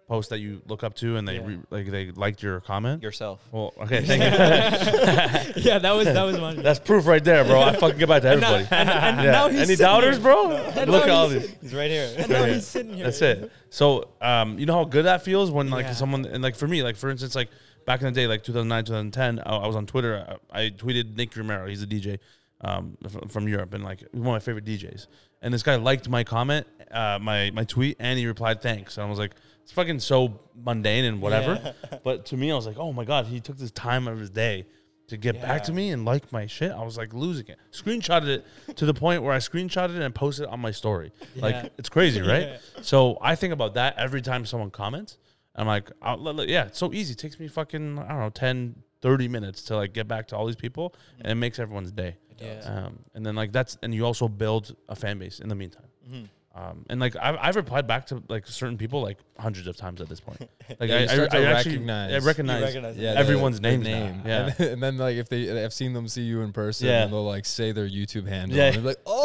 post that you look up to and they Yeah. re- like they liked your comment? Yourself. well, okay, thank (laughs) you. (laughs) yeah, that was that was one. That's proof right there, bro. I (laughs) fucking get back to everybody. and, and Yeah. now he's Any doubters, here. bro? And Look at all these. He's right here. And now here. he's sitting here. That's it. So, um, you know how good that feels when like Yeah. someone and like for me, like for instance, like back in the day, like 2009, 2010, I, I was on Twitter. I, I tweeted Nicky Romero. He's a DJ um, f- from Europe and like one of my favorite DJs. And this guy liked my comment, uh, my my tweet, and he replied thanks. And I was like, it's fucking so mundane and whatever. (laughs) but to me, I was like, oh my god, he took this time of his day to get back to me and like my shit. I was like losing it. Screenshotted it to the point where I screenshotted it and posted it on my story. Yeah. Like it's crazy, (laughs) right? Yeah. So I think about that every time someone comments. I'm like, I'll, let- let- yeah, it's so easy. It takes me fucking, I don't know, 10, 30 minutes to like get back to all these people and it makes everyone's day. Yeah. Um, and then like that's, and you also build a fan base in the meantime. Mm-hmm. Um, and like I've, I've replied back to like certain people like hundreds of times at this point. (laughs) Like Yeah, I, you start I, to actually recognize- I You recognize, recognize Yeah, it. the- everyone's the names name. now. Yeah. And, and then like if they I've seen them see you in person, Yeah. and they'll like say their YouTube handle. Yeah. and they're like, Oh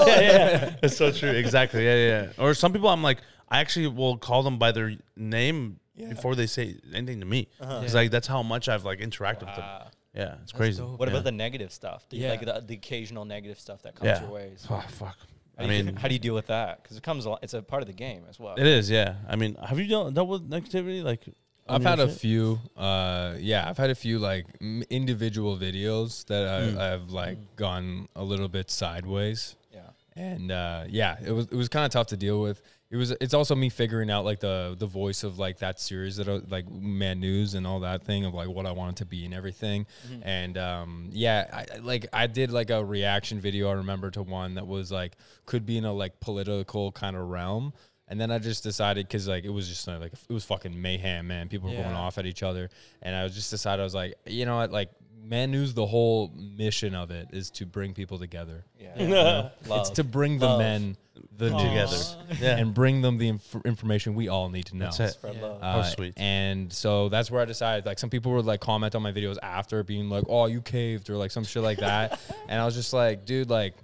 (laughs) oh, yeah, yeah. That's (laughs) so true. Exactly. Yeah, yeah. yeah. Or some people, I'm like, I actually will call them by their name Yeah. before they say anything to me. Uh-huh. Because like that's how much I've like interacted with them. Wow. Yeah, it's crazy. dope. What Yeah. about the negative stuff? Do you Yeah. Like the, the occasional negative stuff that comes Yeah. your ways. Oh fuck. How I do you- mean, (laughs) how do you deal with that? Because it comes. A lot, it's a part of the game as well. it is. Yeah. I mean, have you dealt, dealt with negativity? Like, on I've your had a shit? few. Uh, yeah, I've had a few like m- individual videos that I, Mm. I've like gone a little bit sideways. Yeah. and uh, yeah, it was it was kind of tough to deal with. It was it's also me figuring out like the the voice of like that series that I, like Man News and all that thing of like what I wanted to be and everything. And um, yeah, I like I did like a reaction video. I remember to one that was like could be in a like political kind of realm. And then I just decided because like it was just uh, like it was fucking mayhem, man. People were going off at each other, and I was just decided I was like, you know what, like Man News, the whole mission of it is to bring people together. Yeah. (laughs) (laughs) It's Love. to bring the Love. men the Aw. together. Yeah. and bring them the inf- information we all need to know. That's it. Spread Yeah. love. How Uh, sweet. And so that's where I decided. Like some people would like comment on my videos after being like, "Oh, you caved" or like some shit like that, (laughs) and I was just like, "Dude, like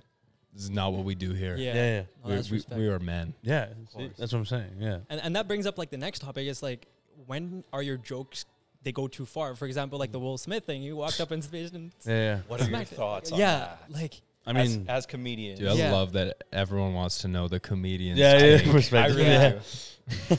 this is not what we do here. Yeah. Yeah, yeah. Oh, We, we, we are men." Yeah. that's what I'm saying. Yeah. And and that brings up like the next topic is like when are your jokes they go too far? For example, like the Will Smith thing. You walked up in space and Yeah. yeah. What are your smacked it. thoughts on Yeah, that? like I mean, as, comedians, Dude, I Yeah. love that everyone wants to know the comedian. yeah, yeah. take. (laughs) I Perspective. really Yeah. do.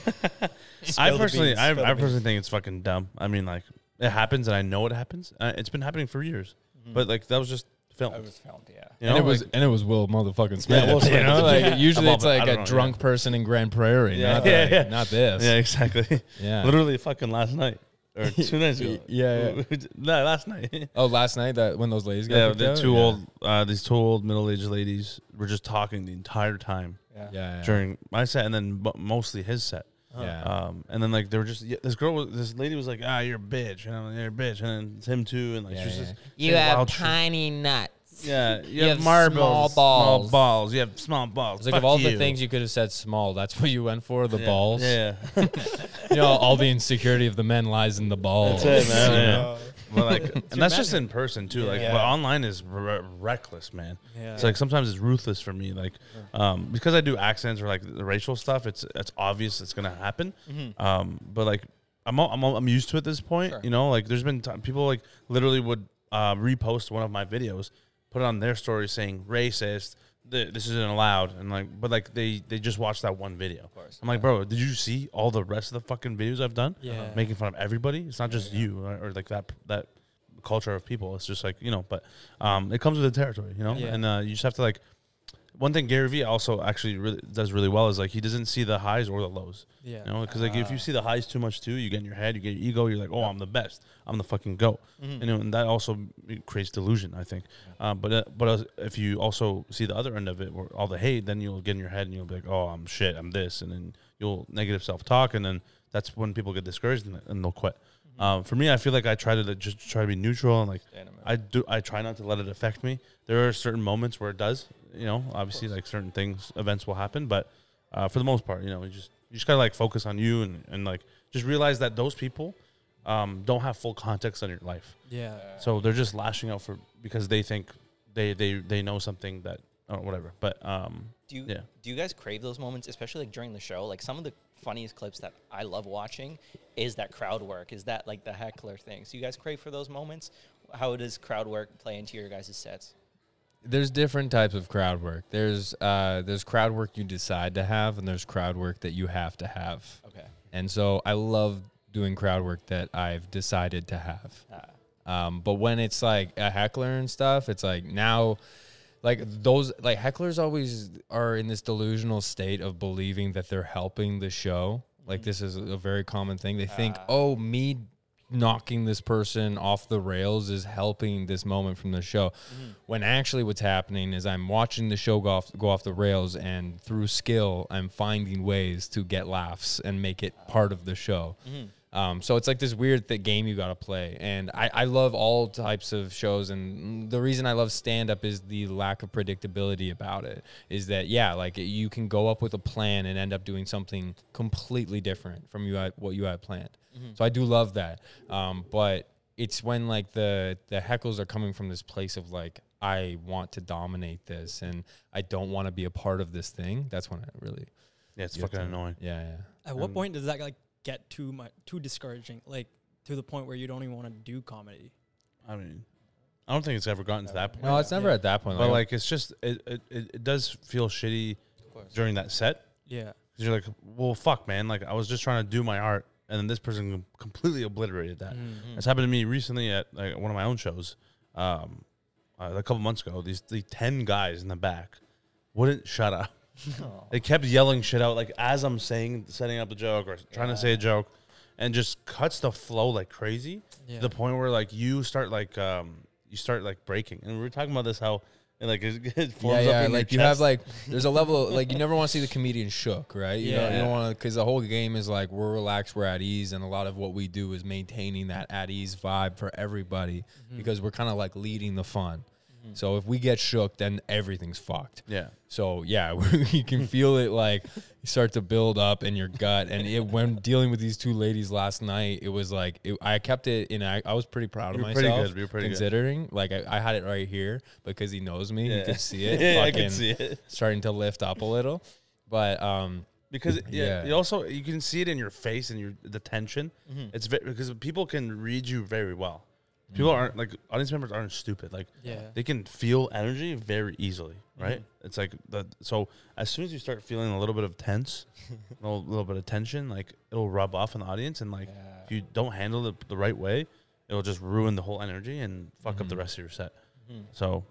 I personally, beans, I, spill the I beans. personally think it's fucking dumb. I mean, like it happens, and I know it happens. Uh, it's been happening for years, Mhm. but like that was just filmed. It was filmed, yeah. You and know, it was like- and it was Will motherfucking Smith. Will you know, like Yeah. usually it's like a know, drunk person in Grande Prairie, Yeah. not, Yeah, like- yeah. not this. yeah, exactly. Yeah. Literally fucking last night or (laughs) two nights ago. Yeah, (laughs) no, last night. (laughs) Oh, last night that when those ladies got Yeah, the two yeah. old, uh, these two old middle-aged ladies were just talking the entire time Yeah. Yeah, yeah. during my set, and then mo- mostly his set. yeah. Um, and then like they were just yeah, this girl, was, this lady was like, ah, you're a bitch, and I'm like, you're a bitch, and then it's him too, and like Yeah, she was yeah. just You saying have wild shit. tiny nuts. Yeah, you, You have, have marbles, small small balls. balls. You have small balls. It's like Fuck of all the things you could have said small, that's what you went for, the Yeah, balls. Yeah, (laughs) You know, all the insecurity of the men lies in the balls. That's it, man. you Yeah. know? But like, and that's just in person too. Like, Yeah. but online is r- reckless, man. Yeah. It's like sometimes it's ruthless for me. Like, um, because I do accents or like the racial stuff, it's it's obvious it's gonna happen. Um, but like, I'm all, I'm all, I'm used to it at this point. Sure. You know, like there's been time, people like literally would uh, repost one of my videos, put it on their story saying racist. th- This isn't allowed, and like, but like they they just watched that one video. Of course. I'm like, bro, did you see all the rest of the fucking videos I've done? Yeah. making fun of everybody. It's not just you or, or like that that culture of people. It's just like you know, but um, it comes with the territory, you know. Yeah. And uh, you just have to like. One thing Gary Vee also actually really does really well is like he doesn't see the highs or the lows. Yeah. You know, because like if you see the highs too much too, you get in your head, you get your ego, you're like, oh, I'm the best, I'm the fucking goat. You know, and that also creates delusion, I think. Um, but uh, but uh, if you also see the other end of it, where all the hate, then you'll get in your head and you'll be like, oh, I'm shit, I'm this, and then you'll negative self talk, and then that's when people get discouraged and, and they'll quit. Um, for me, I feel like I try to like, just try to be neutral and like Stay in the middle. I do. I try not to let it affect me. There are certain moments where it does. You know, obviously, like certain things, events will happen, but uh, for the most part, you know, you just you just gotta like focus on you and, and like just realize that those people um, don't have full context on your life. Yeah. So they're just lashing out for because they think they they they know something that or whatever. But um, Do you Yeah. do you guys crave those moments, especially like during the show? Like some of the funniest clips that I love watching is that crowd work, is that like the heckler thing. So you guys crave for those moments? How does crowd work play into your guys' sets? There's different types of crowd work. There's uh, there's crowd work you decide to have, and there's crowd work that you have to have. Okay. And so I love doing crowd work that I've decided to have. Ah, Um, but when it's like a heckler and stuff, it's like now, like those like hecklers always are in this delusional state of believing that they're helping the show. Like this is a very common thing. They think, Ah. oh, me knocking this person off the rails is helping this moment from the show. Mm-hmm. When actually what's happening is I'm watching the show go off go off the rails and through skill I'm finding ways to get laughs and make it ah. part of the show. Mm-hmm. Um, so it's like this weird th- game you got to play. And I, I love all types of shows. And the reason I love stand up is the lack of predictability about it. Is that, yeah, like you can go up with a plan and end up doing something completely different from you had, what you had planned. So I do love that. Um, but it's when like the, the heckles are coming from this place of like, I want to dominate this and I don't want to be a part of this thing. That's when I really, yeah, it's fucking to- annoying. yeah, yeah. At what Um, point does that like get too much too discouraging? Like to the point where you don't even want to do comedy. I mean, I don't think it's ever gotten to that point. No, it's never Yeah. at that point. but like it's just it, it, it, it does feel shitty during that set. Yeah. Because you're like, well, fuck, man. Like, I was just trying to do my art, and then this person completely obliterated that. It's happened to me recently at like one of my own shows. Um, uh, a couple months ago, these the ten guys in the back wouldn't shut up. They kept yelling shit out, like as I'm saying, setting up a joke or trying to say a joke, and just cuts the flow like crazy Yeah. to the point where like you start like um you start like breaking. And we were talking about this how. it, Like it, it yeah, forms up yeah. in Like you have like there's a level of, like you never want to see the (laughs) comedian shook, right? You don't, you Yeah. don't want to because the whole game is like we're relaxed, we're at ease, and a lot of what we do is maintaining that at ease vibe for everybody because we're kind of like leading the fun. So if we get shook, then everything's fucked. yeah. So yeah, (laughs) you can feel it like you start to build up in your gut. And it, when dealing with these two ladies last night, it was like it, I kept it in. I, I was pretty proud of pretty myself. good, pretty good. considering, like I, I had it right here because he knows me. He Yeah. could see it. (laughs) yeah, I can see it. starting to lift up a little. But um, because it- yeah, Yeah. you also you can see it in your face and your the tension. Mm-hmm. It's ve- because people can read you very well. People aren't like audience members aren't stupid. Like Yeah. they can feel energy very easily, right? Mm-hmm. It's like the so as soon as you start feeling a little bit of tense, (laughs) a little, little bit of tension, like it'll rub off on the audience, and like if you don't handle it the right way, it'll just ruin the whole energy and fuck up the rest of your set. So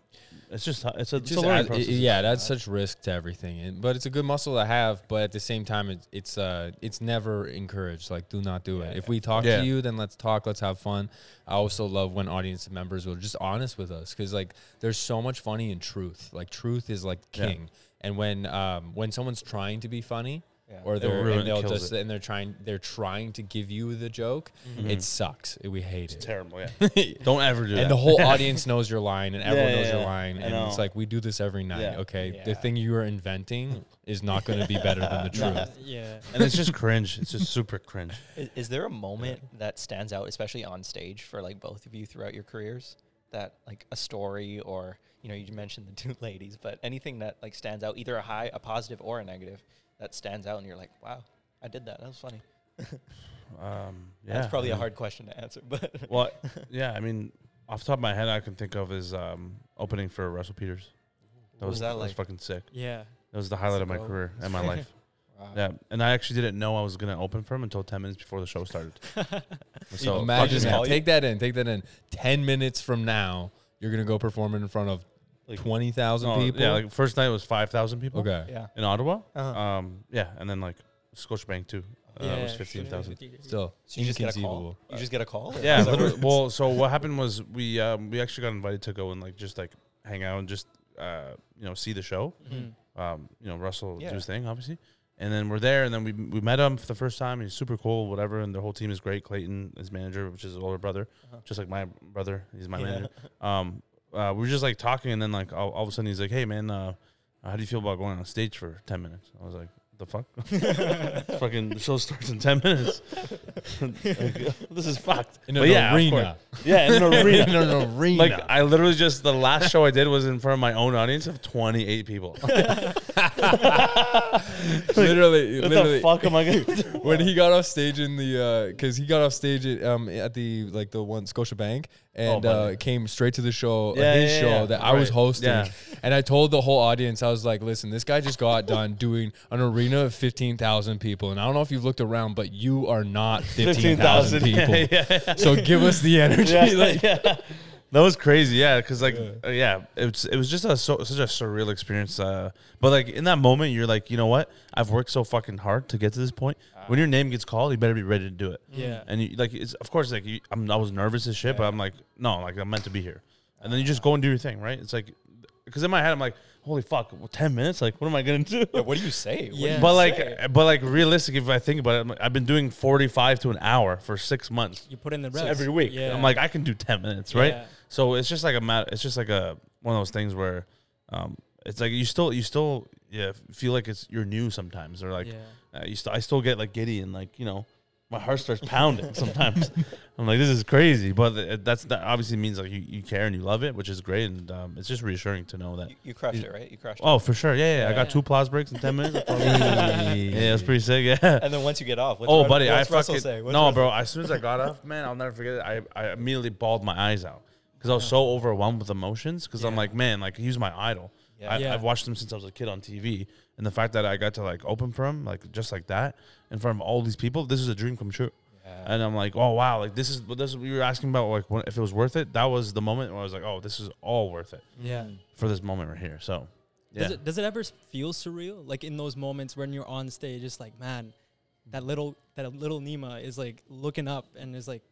it's just it's a, It it's just a learning adds- process. it- yeah, that's such risk to everything, and, but it's a good muscle to have. But at the same time, it's it's uh it's never encouraged. Like, do not do it. If we talk Yeah. to you, then let's talk. Let's have fun. I also love when audience members are just honest with us because like there's so much funny in truth. Like truth is like Yeah. king. And when um when someone's trying to be funny, Yeah. or It they're and they'll just it. and they're trying they're trying to give you the joke, mm-hmm. it sucks. We hate It's it. terrible. Yeah, (laughs) don't ever do that. and the whole (laughs) audience knows your line and everyone Yeah, knows yeah, your yeah. line I and it's like we do this every night Yeah. okay Yeah. the thing you are inventing is not going to be better than the (laughs) truth Yeah. and it's just cringe. It's just super cringe. Is, is there a moment that stands out, especially on stage, for like both of you throughout your careers? That like a story, or you know, you mentioned the two ladies, but anything that like stands out, either a high, a positive, or a negative, that stands out, and you're like, wow, I did that. That was funny. (laughs) Um, yeah, That's probably I a mean- hard question to answer, but (laughs) Well, (laughs) yeah, I mean, off the top of my head, I can think of is um, opening for Russell Peters. That was, was that that was fucking sick. Yeah. That was the highlight of my Bro. career and my life. Wow. Yeah, and I actually didn't know I was gonna open for him until ten minutes before the show started. so imagine that take that in take that in 10 minutes from now you're going to go perform in front of Like, 20,000 no, people Yeah, like first night it was five thousand people. okay yeah. In Ottawa. Uh-huh. Um, yeah, and then like Scotiabank too. Uh, it was fifteen thousand. still So you just get a call. You just get a call. Yeah, literally- well, so what happened was we um, we actually got invited to go and like just like hang out and just uh, you know see the show. Mhm. Um, you know Russell Yeah. do his thing, obviously, and then we're there, and then we we met him for the first time. He's super cool, whatever, and the whole team is great. Clayton, his manager, which is his older brother, Uh-huh. just like my brother, he's my Yeah. manager. (laughs) Um, uh, we were just like talking, and then like all, all of a sudden he's like, "Hey man, uh, how do you feel about going on stage for ten minutes?" I was like, "The fuck." (laughs) Fucking the show starts in ten minutes. Like, (laughs) this is fucked. in But an yeah, of arena course. Yeah, in an (laughs) arena. in an arena Like I literally just the last show I did was in front of my own audience of 28 people. (laughs) literally what literally the fuck am I gonna (laughs) do? when he got off stage in the because he got off stage at, um at the like the one Scotiabank and Oh, buddy. uh, came straight to the show Yeah, his yeah, show yeah. that I was Right. hosting Yeah. and I told the whole audience I was like listen this guy just got done doing an arena of fifteen thousand people and I don't know if you've looked around but you are not (laughs) fifteen thousand people Yeah, yeah, so give us the energy like yeah. That was crazy, yeah. Because like, uh, yeah, it was it was just a so, such a surreal experience. Uh, but like in that moment, you're like, you know what? I've worked so fucking hard to get to this point. When your name gets called, you better be ready to do it. Yeah. And you like, it's of course like you, I'm, I was nervous as shit, but I'm like, no, like I'm meant to be here. And then you just go and do your thing, right? It's like, because in my head, I'm like, holy fuck, well, ten minutes? Like, what am I gonna do? Yeah, what do you say? What do Yeah. you But like, say? but like, realistic. If I think about it, I'm like, I've been doing 45 to an hour for six months You put in the so every week. Yeah. I'm like, I can do 10 minutes, right? Yeah. So it's just like a mat. It's just like a one of those things where, um, it's like you still you still yeah feel like it's you're new sometimes or like yeah. uh, you still I still get like giddy and like you know my heart starts pounding (laughs) sometimes. I'm like this is crazy, but it, that's that obviously means like you, you care and you love it, which is great, and um, it's just reassuring to know that. you, you crushed it, right? You crushed it. Oh, for sure, yeah, yeah. I got Yeah. two pause breaks in 10 minutes. (laughs) yeah, that's pretty sick. Yeah. And then once you get off, what's Oh, buddy, I fucking no, Russell- bro. As soon as I got off, man, I'll never forget it. I, I immediately bawled my eyes out because I was so overwhelmed with emotions. Because I'm Yeah. like, man, like he's my idol. Yeah. I, Yeah. I've watched him since I was a kid on TV, and the fact that I got to like open for him, like just like that, in front of all these people, this is a dream come true. Yeah. And I'm like, oh wow, like this is what this is what you were asking about, like when, if it was worth it. That was the moment where I was like, oh, this is all worth it Yeah. for this moment right here. So, yeah, Does it does it ever s- feel surreal? Like in those moments when you're on stage, it's like, man, that little that little Nima is like looking up and is like,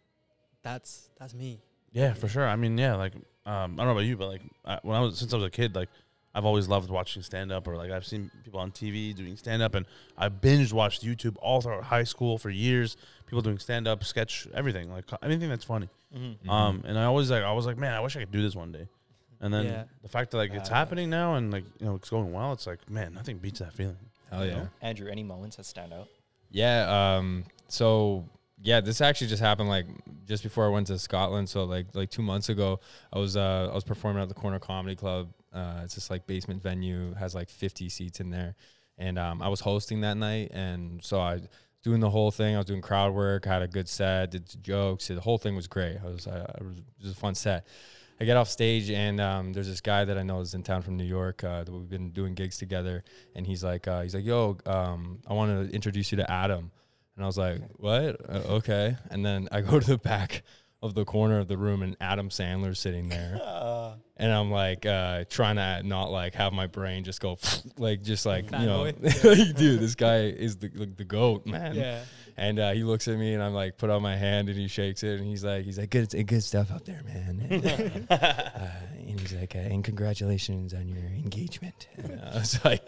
that's that's me. Yeah, for sure. I mean, yeah, like um, I don't know about you, but like I, when I was since I was a kid, like I've always loved watching stand up, or like I've seen people on TV doing stand up, and I binge watched YouTube all throughout high school for years. People doing stand up, sketch, everything, like anything that's funny. Mhm. Um, and I always like I was like, man, I wish I could do this one day. And then Yeah. the fact that like it's Uh, happening now and like you know it's going well, it's like man, nothing beats that feeling. hell you yeah know? Andrew, any moments that stand out? Yeah. Um. So yeah, this actually just happened like just before I went to Scotland. So like like two months ago, I was uh I was performing at the Corner Comedy Club. Uh, it's this like basement venue has like 50 seats in there, and um I was hosting that night, and so I was doing the whole thing. I was doing crowd work. I had a good set, did jokes. The whole thing was great. I was uh, it was, was a fun set. I get off stage and um, there's this guy that I know is in town from New York uh, that we've been doing gigs together, and he's like, uh, he's like, yo, um, I want to introduce you to Adam, and I was like, what? Uh, okay, and then I go to the back of the corner of the room, and Adam Sandler's sitting there, (laughs) and I'm like uh, trying to not like have my brain just go (laughs) like just like you know, (laughs) like, dude, this guy is the like, the goat, man. Yeah. And uh, he looks at me, and I'm like, put out my hand, and he shakes it, and he's like, he's like, good, good stuff up there, man. And, uh, (laughs) uh, and he's like, uh, and congratulations on your engagement. And I was like,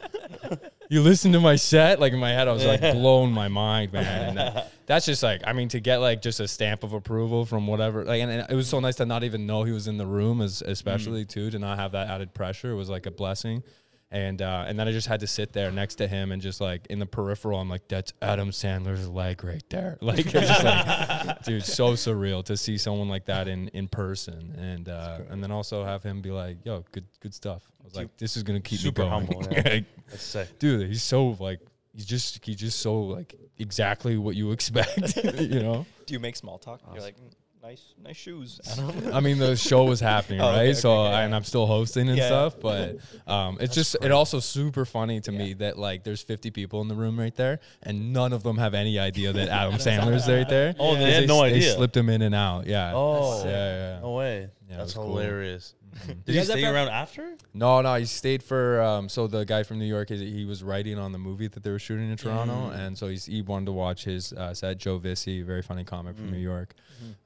you listen to my set, like in my head, I was like blown my mind, man. And uh, that's just like, I mean, to get like just a stamp of approval from whatever, like, and, and it was so nice to not even know he was in the room, as especially too, to not have that added pressure was like a blessing. And uh, and then I just had to sit there next to him and just like in the peripheral, I'm like, that's Adam Sandler's leg right there. (laughs) Like, it's just like, (laughs) dude, so surreal to see someone like that in in person, and uh, and then also have him be like, yo, good good stuff. I was like, this is gonna keep Super me going. humble, (laughs) yeah. Like, That's sick. dude, he's so like, he's just he's just so like exactly what you expect, you know. Do you make small talk? You're like, "Mm, nice, nice shoes. I. (laughs) I mean, the (laughs) show was happening, Oh, right? okay, so, okay, yeah. and I'm still hosting and Yeah. stuff, but (laughs) um, it's just it also super funny to me that like there's 50 people in the room right there, and none of them have any idea that Adam Sandler's right there. Oh, they Because had no s- idea. They slipped him in and out. Yeah. Oh, yeah, yeah. no way. Yeah, That's hilarious. cool. Hilarious. You Did he stay ever- around after? No, no, he stayed for. Um, so the guy from New York, he, he was writing on the movie that they were shooting in Toronto, Mm. and so he's, he wanted to watch his uh, set. Joe Vissi, very funny comic from Mm. New York.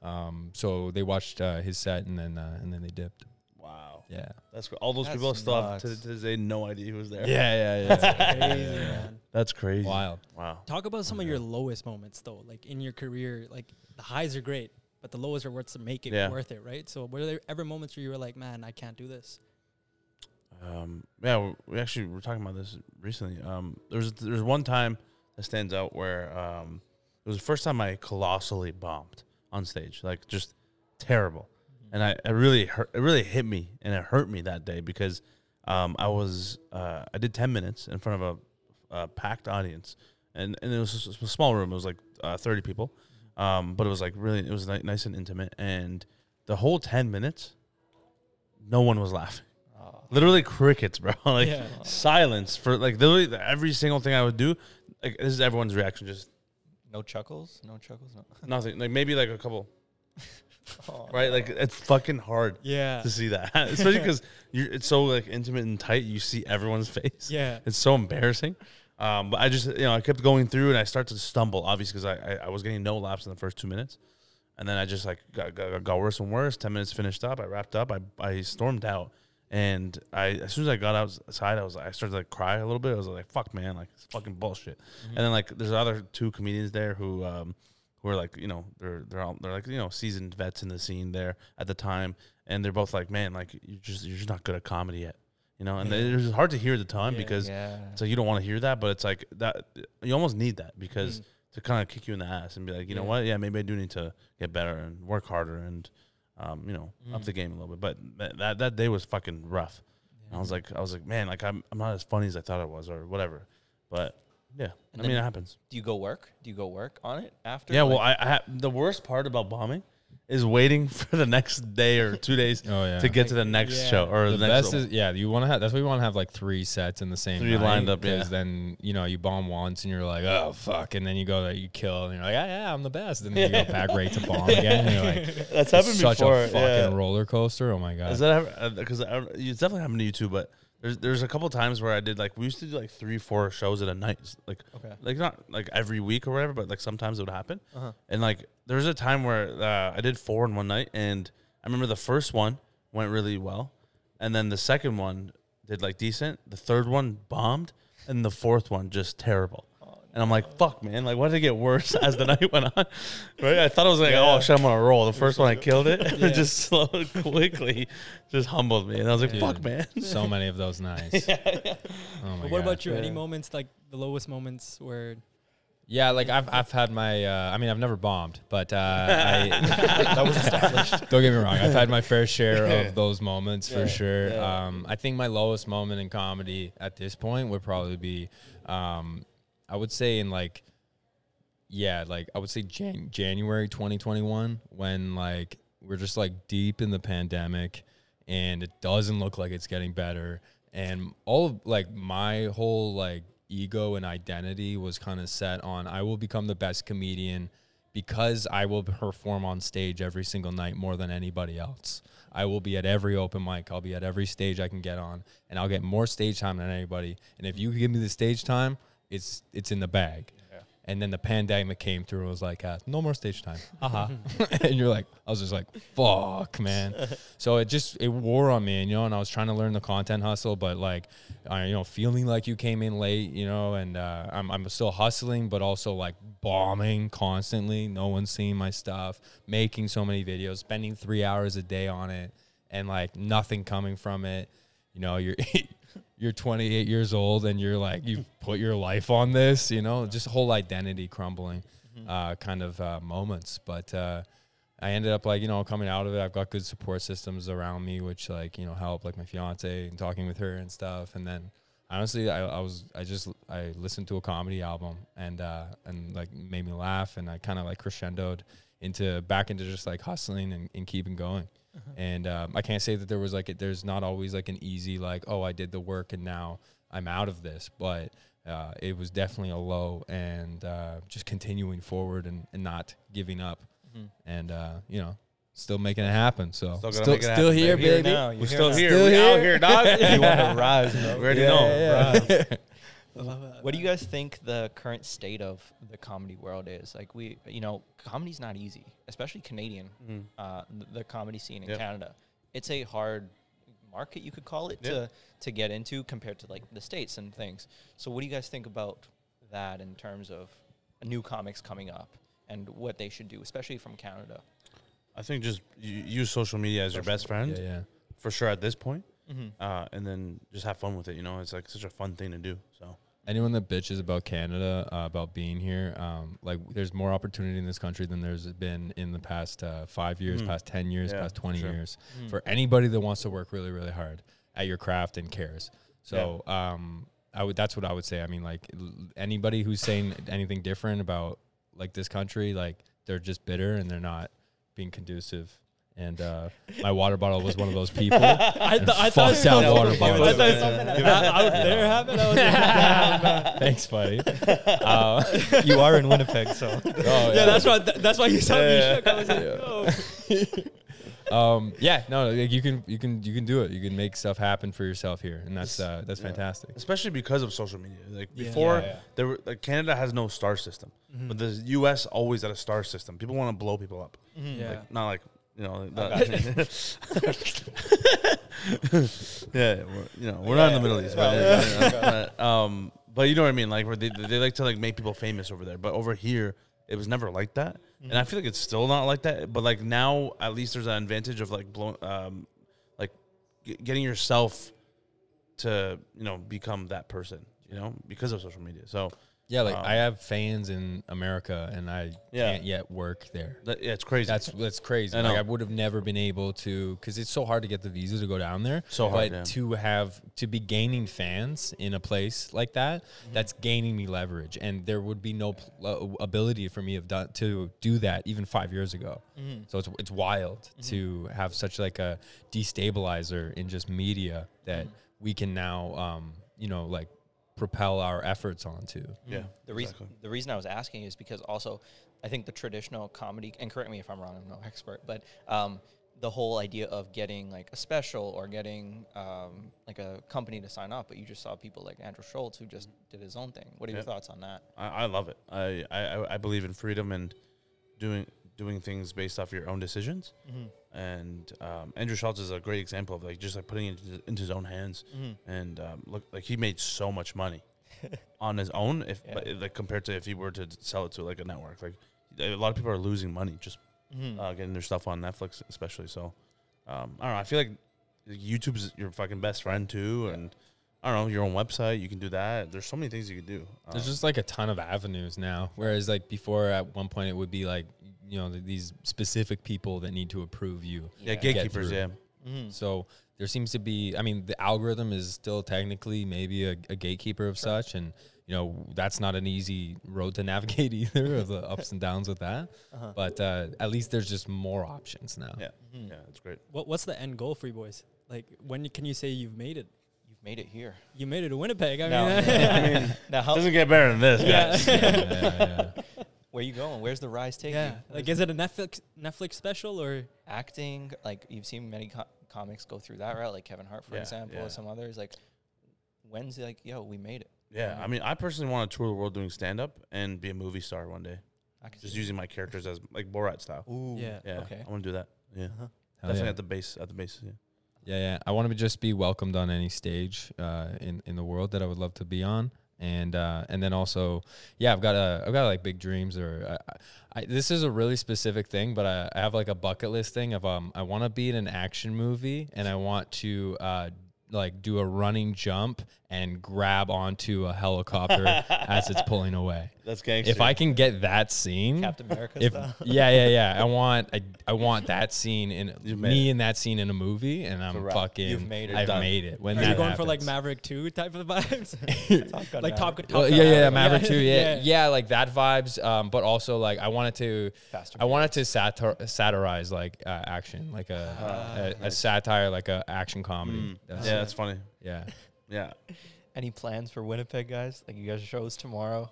Um, so they watched uh, his set, and then uh, and then they dipped. Wow, Yeah. that's all those That's people still have to, nuts. to say no idea who was there. Yeah, yeah, yeah. (laughs) Crazy, man. that's crazy. Wild. Wow. Talk about some of your lowest moments though, like in your career. Like the highs are great, but the lows are what's to make it Yeah. worth it, right? So were there ever moments where you were like, "Man, I can't do this"? Um, yeah, we- we actually were talking about this recently. Um, there's there's one time that stands out where um, it was the first time I colossally bombed on stage, like just terrible, and I, I really hurt. It really hit me, and it hurt me that day because um, I was uh, I did ten minutes in front of a, a packed audience, and and it was a small room. It was like uh, thirty people, um, but it was like really it was ni- nice and intimate, and the whole ten minutes, no one was laughing. Oh. Literally crickets, bro. (laughs) like Yeah. silence for like literally every single thing I would do. Like this is everyone's reaction, just No chuckles? No chuckles? No. (laughs) nothing. Like maybe like a couple, (laughs) Oh, right? Like it's fucking hard Yeah, to see that, especially because it's so like intimate and tight. You see everyone's face. yeah. It's so embarrassing. Um, but I just you know I kept going through and I started to stumble, obviously because I, I I was getting no laps in the first two minutes, and then I just like got, got, got worse and worse. Ten minutes finished up. I wrapped up. I I stormed out, and I as soon as I got outside, I was I started to like cry a little bit. I was like, "Fuck, man! Like it's fucking bullshit." And then like there's other two comedians there who um who are like you know they're they're all, they're like you know seasoned vets in the scene there at the time, and they're both like, "Man, like you're just you're just not good at comedy yet." You know, and it was hard to hear at the time Yeah. because yeah. so you don't want to hear that, but it's like that you almost need that because Mm. to kind of kick you in the ass and be like, you know what, yeah, maybe I do need to get better and work harder and, um, you know, up Mm. the game a little bit. But that that, day was fucking rough. I was like, I was like, man, like I'm I'm not as funny as I thought I was or whatever. But yeah, And I mean it happens. Do you go work? Do you go work on it after? Yeah, well, I, I ha- the worst part about bombing is waiting (laughs) for the next day or two days Oh yeah. to get to the next Yeah. show or the the, next best is yeah. You want to have that's why you want to have like three sets in the same Three night, lined up, yeah. Because then you know you bomb once and you're like oh fuck, and then you go that you kill and you're like yeah yeah I'm the best, and then you go (laughs) back right to bomb again. And you're like (laughs) that's it's happened such before. a fucking yeah. roller coaster. Oh my god. Is that because uh, it's definitely happened to you too? But there's there's a couple times where I did like we used to do like three four shows at a night, like okay. like not like every week or whatever, but like sometimes it would happen. Uh-huh. And like there was a time where uh, I did four in one night, and I remember the first one went really well, and then the second one did like decent. The third one bombed, and the fourth one just terrible. Oh, And I'm like, fuck, man. Like, why did it get worse (laughs) as the night went on? Right? I thought I was like, Yeah. oh, shit, I'm on a roll. The first one, I killed it. (laughs) And Yeah. it just slowed quickly, just humbled me. And I was like, Dude. fuck, man. so many of those (laughs) nights. Oh my But what god. about you? Any Yeah. moments like the lowest moments where Yeah, like I've I've had my. Uh, I mean, I've never bombed, but uh, I, that was established. don't get me wrong. I've had my fair share of those moments for Yeah, sure. yeah. Um, I think my lowest moment in comedy at this point would probably be, um, I would say in like, yeah, like I would say Jan- January 2021 when like we're just like deep in the pandemic and it doesn't look like it's getting better and all of like my whole like ego and identity was kind of set on I will become the best comedian because I will perform on stage every single night more than anybody else. I will be at every open mic. I'll be at every stage I can get on, and I'll get more stage time than anybody. And if you give me the stage time, it's it's in the bag. Yeah. And then the pandemic came through and was like, uh, no more stage time. (laughs) Uh-huh. (laughs) and you're like, I was just like, fuck, man. (laughs) so it just, it wore on me, you know, and I was trying to learn the content hustle, but like, uh, you know, feeling like you came in late, you know, and uh, I'm, I'm still hustling, but also like bombing constantly. No one's seeing my stuff, making so many videos, spending three hours a day on it, and like nothing coming from it. You know, you're you're 28 years old and you're like you've (laughs) put your life on this. You know, just whole identity crumbling, uh, kind of uh, moments. But uh, I ended up like you know coming out of it. I've got good support systems around me, which like you know help, like my fiance and talking with her and stuff. And then honestly, I, I was I just I listened to a comedy album and uh, and like made me laugh, and I kind of like crescendoed into back into just like hustling and, and keeping going. And um, I can't say that there was like it, there's not always like an easy like oh I did the work and now I'm out of this, but uh, it was definitely a low and uh, just continuing forward and, and not giving up Mhm. and uh, you know still making it happen. So Still still, gonna make still happen, here, baby. Here now, We're you're still now. here. Still we here. out here, dog. (laughs) (laughs) you want to rise, bro. We already Yeah, know. yeah. (laughs) Rise. I love that. What do you guys think the current state of the comedy world is? Like we, you know, comedy's not easy, especially Canadian, Mhm. uh, the, the comedy scene in Yep. Canada. It's a hard market, you could call it, Yep. to to get into compared to like the states and things. So, what do you guys think about that in terms of new comics coming up and what they should do, especially from Canada? I think just u- use social media as your best friend yeah, yeah. for sure at this point, Mm-hmm. uh, and then just have fun with it. You know, it's like such a fun thing to do. So anyone that bitches about Canada, uh, about being here, um, like there's more opportunity in this country than there's been in the past uh, five years, Mhm. past 10 years, Yeah, past 20 sure. years Mm. for anybody that wants to work really, really hard at your craft and cares. So, um, I would, that's what I would say. I mean, like l- anybody who's saying anything different about like this country, like they're just bitter and they're not being conducive. And uh, my water bottle was one of those people. (laughs) I, th- I thought Fuck that something- water I bottle. thought something out there happened. I was like, damn, man. Thanks, buddy. (laughs) Uh, you are in Winnipeg, so (laughs) oh, Yeah, that's why. th- that's why you saw me Yeah. shook. I was like, Yeah. yo. um, yeah, no, like you can, you can, you can do it. You can make stuff happen for yourself here, and that's uh, that's Yeah. fantastic. especially because of social media. Like Yeah. before, Yeah, yeah. there were like Canada has no star system, Mhm. but the U.S. always had a star system. People want to blow people up. Yeah. Like, not like you know. (laughs) (laughs) Yeah, we're, you know, we're not in the Middle East, but, (laughs) Yeah. but, um, but you know what I mean. Like, where they they like to like make people famous over there, but over here, it was never like that. And I feel like it's still not like that. But like now, at least there's an advantage of like blowing, um, like g- getting yourself to you know become that person. You know, because of social media. So Yeah, like Um, I have fans in America, and I Yeah. can't yet work there. that, yeah, it's crazy. That's that's crazy. I like. I would have never been able to because it's so hard to get the visa to go down there. So hard, but yeah. to have to be gaining fans in a place like that, Mm-hmm. that's gaining me leverage, and there would be no pl- uh, ability for me of done, to do that even five years ago. Mm-hmm. So it's it's wild to have such like a destabilizer in just media that we can now, um, you know, like propel our efforts onto. yeah. The reason exactly. the reason I was asking is because also I think the traditional comedy and correct me if I'm wrong, I'm no (laughs) expert, but um, the whole idea of getting like a special or getting um, like a company to sign up, but you just saw people like Andrew Schulz who just did his own thing. What are your thoughts on that? I, I love it. I, I I believe in freedom and doing doing things based off your own decisions. Mm-hmm. And um, Andrew Schulz is a great example of like just like putting it into, into his own hands. Mm-hmm. And um, look, like he made so much money (laughs) on his own, if Yeah. like compared to if he were to sell it to like a network. Like a lot of people are losing money just Mm-hmm. uh, getting their stuff on Netflix, especially. So um, I don't know. I feel like YouTube's your fucking best friend too, Yeah. and I don't know your own website. You can do that. There's so many things you can do. There's Um, just like a ton of avenues now. Whereas like before, at one point, it would be like you know th- these specific people that need to approve you. yeah, get gatekeepers. Yeah, Mm-hmm. So there seems to be. I mean, the algorithm is still technically maybe a, a gatekeeper of such, and you know that's not an easy road to (laughs) navigate either of the ups and downs with that. Uh-huh. But uh, at least there's just more options now. yeah, Mhm. yeah. that's great. What, what's the end goal for you boys? Like, when can you say you've made it? You've made it here. You made it to Winnipeg. I Now, mean, (laughs) I mean, (laughs) now how Doesn't get better than this, Yeah. guys. Yeah, yeah, yeah. Where you going? Where's the rise taking? yeah. you? Like, is it a Netflix Netflix special or? acting? Like you've seen many co- comics go through that route, like Kevin Hart, for Yeah, example, yeah. or some others. Like, when's like, yo, we made it? Yeah, I mean, I personally want to tour the world doing stand up and be a movie star one day. I can Just see using my characters as like Borat style. it. Ooh. Yeah. Yeah, Okay. I want to do that. Yeah, Uh-huh. Hell definitely yeah. at the base. At the base. Yeah. Yeah, yeah. I want to just be welcomed on any stage uh, in in the world that I would love to be on, and uh, and then also, yeah, I've got a I've got like big dreams. Or I, I, this is a really specific thing, but I, I have like a bucket list thing of um I want to be in an action movie, and I want to uh like do a running jump and grab onto a helicopter (laughs) as it's pulling away. That's gangster. If I can get that scene, Captain America if style. yeah, yeah, yeah, I want I, I want that scene in me it. in that scene in a movie, and I'm Correct. fucking. You've made it. I've Done. made it. When Are you going for like. Maverick Two type of vibes? (laughs) Top Gun like Top Gun. Maverick. Well, yeah, yeah, yeah, Maverick. Maverick too. (laughs) Yeah, yeah, like that vibes. Um, but also like I wanted to, Faster. I wanted to satir- satirize like uh, action, like a, Ah, a, a satire, like a action comedy. Mm. That's- yeah, that's funny. yeah. Yeah, Any plans for Winnipeg, guys? Like you guys shows tomorrow.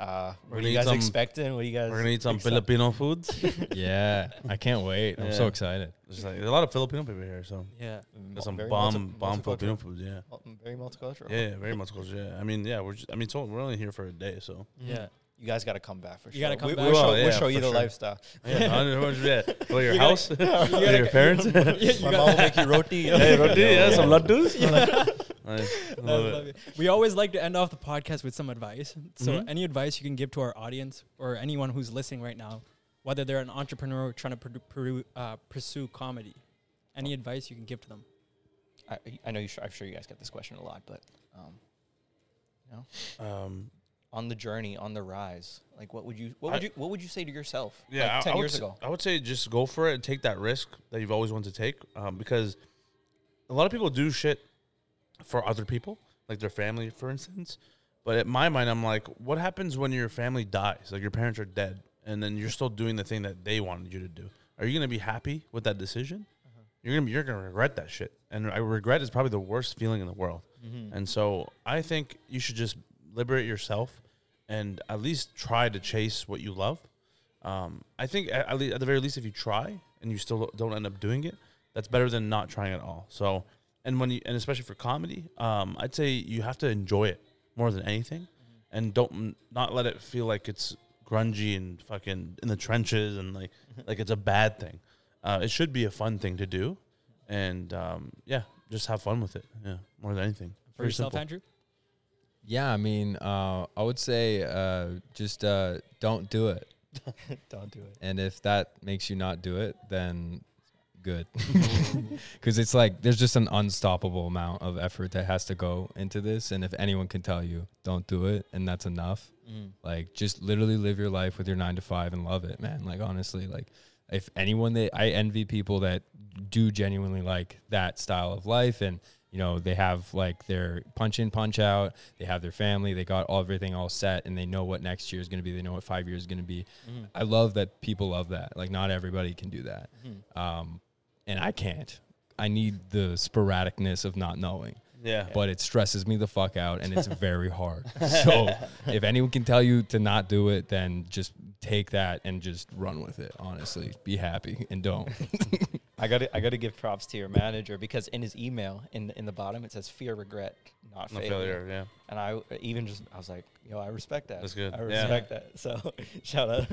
Uh, We're what are gonna you eat guys some- expecting? What do you guys? we're gonna eat some excited- Filipino foods. (laughs) (laughs) yeah, I can't wait. I'm so Yeah. excited. There's like there's a lot of Filipino people here, so Yeah. There's some very bomb multi- bomb multicultural. Filipino foods. Yeah, Mul- Very multicultural. yeah, yeah, very much close. Yeah, I mean, yeah, we're just, I mean, so we're only here for a day, so Yeah. You guys got to come back for sure. You sure. gotta come we, back. We'll We show, will, yeah, we'll show you for the sure. lifestyle. yeah, hundred- hundred- yeah. (laughs) Go to your You gotta- house, you gotta- your parents. Yeah, you My mom will make you roti. hey, roti, yeah, some laddus. Nice. I Love love it. it. We always like to end off the podcast with some advice. So, Mhm. any advice you can give to our audience or anyone who's listening right now, whether they're an entrepreneur trying to produ- produ- uh, pursue comedy, any advice you can give to them? I, I know you. Sh- I'm sure you guys get this question a lot, but um, you know, Um, on the journey, on the rise, like what would you, what would I- you, what would you say to yourself? Yeah, like I- ten I would years s- ago. I would say just go for it and take that risk that you've always wanted to take. Um, because a lot of people do shit for other people, like their family, for instance. But in my mind, I'm like, what happens when your family dies? Like your parents are dead, and then you're still doing the thing that they wanted you to do. Are you gonna be happy with that decision? You're gonna be, you're gonna regret that shit, and I regret is probably the worst feeling in the world. Mm-hmm. And so I think you should just liberate yourself and at least try to chase what you love. Um, I think at, at, least, at the very least, if you try and you still don't end up doing it, that's better than not trying at all. So, and when you, and especially for comedy, um, I'd say you have to enjoy it more than anything, and don't not let it feel like it's grungy and fucking in the trenches and like like it's a bad thing. Uh, it should be a fun thing to do, and um, yeah, just have fun with it. Yeah, more than anything. For Very yourself, simple. Andrew? Yeah, I mean, uh, I would say uh, just uh, don't do it. (laughs) Don't do it. And if that makes you not do it, then good. (laughs) Because it's like there's just an unstoppable amount of effort that has to go into this. And if anyone can tell you, don't do it, and that's enough, Mm. like just literally live your life with your nine to five and love it, man. Like honestly, like if anyone that I envy people that do genuinely like that style of life and you know they have like their punch in punch out they have their family they got all, everything all set and they know what next year is going to be they know what five years is going to be Mm. i love that people love that like not everybody can do that Mm. um, and i can't i need the sporadicness of not knowing Yeah. but it stresses me the fuck out and it's (laughs) very hard. (laughs) So if anyone can tell you to not do it, then just take that and just run with it. Honestly, be happy and don't. (laughs) I got to I got to give props to your manager because in his email in in the bottom it says fear, regret, not No failure. failure. Yeah. And I even just I was like, yo, I respect that. That's good. I Yeah. respect that. So shout out.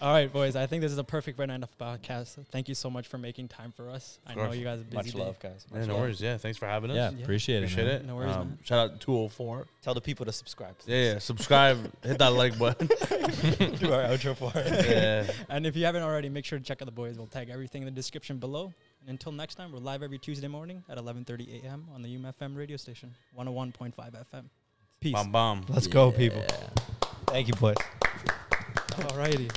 All right, boys. I think this is a perfect way to end off the podcast. Thank you so much for making time for us. I know course. you guys are busy. Much day. love, guys. Yeah, no love. worries. Yeah, thanks for having us. yeah, Yeah. appreciate it. Appreciate man. it. No worries, Um, man. shout out 204. Tell the people to subscribe. Yeah, yeah. Subscribe. (laughs) hit that like button. (laughs) Do our outro for it. yeah. And if you haven't already, make sure to check out the boys. We'll tag everything in the description below. And until next time, we're live every Tuesday morning at 11:30 a.m. on the UMFM radio station, 101.5 FM. Peace. Bomb bomb. Let's go, people. Thank you, boys. Alrighty.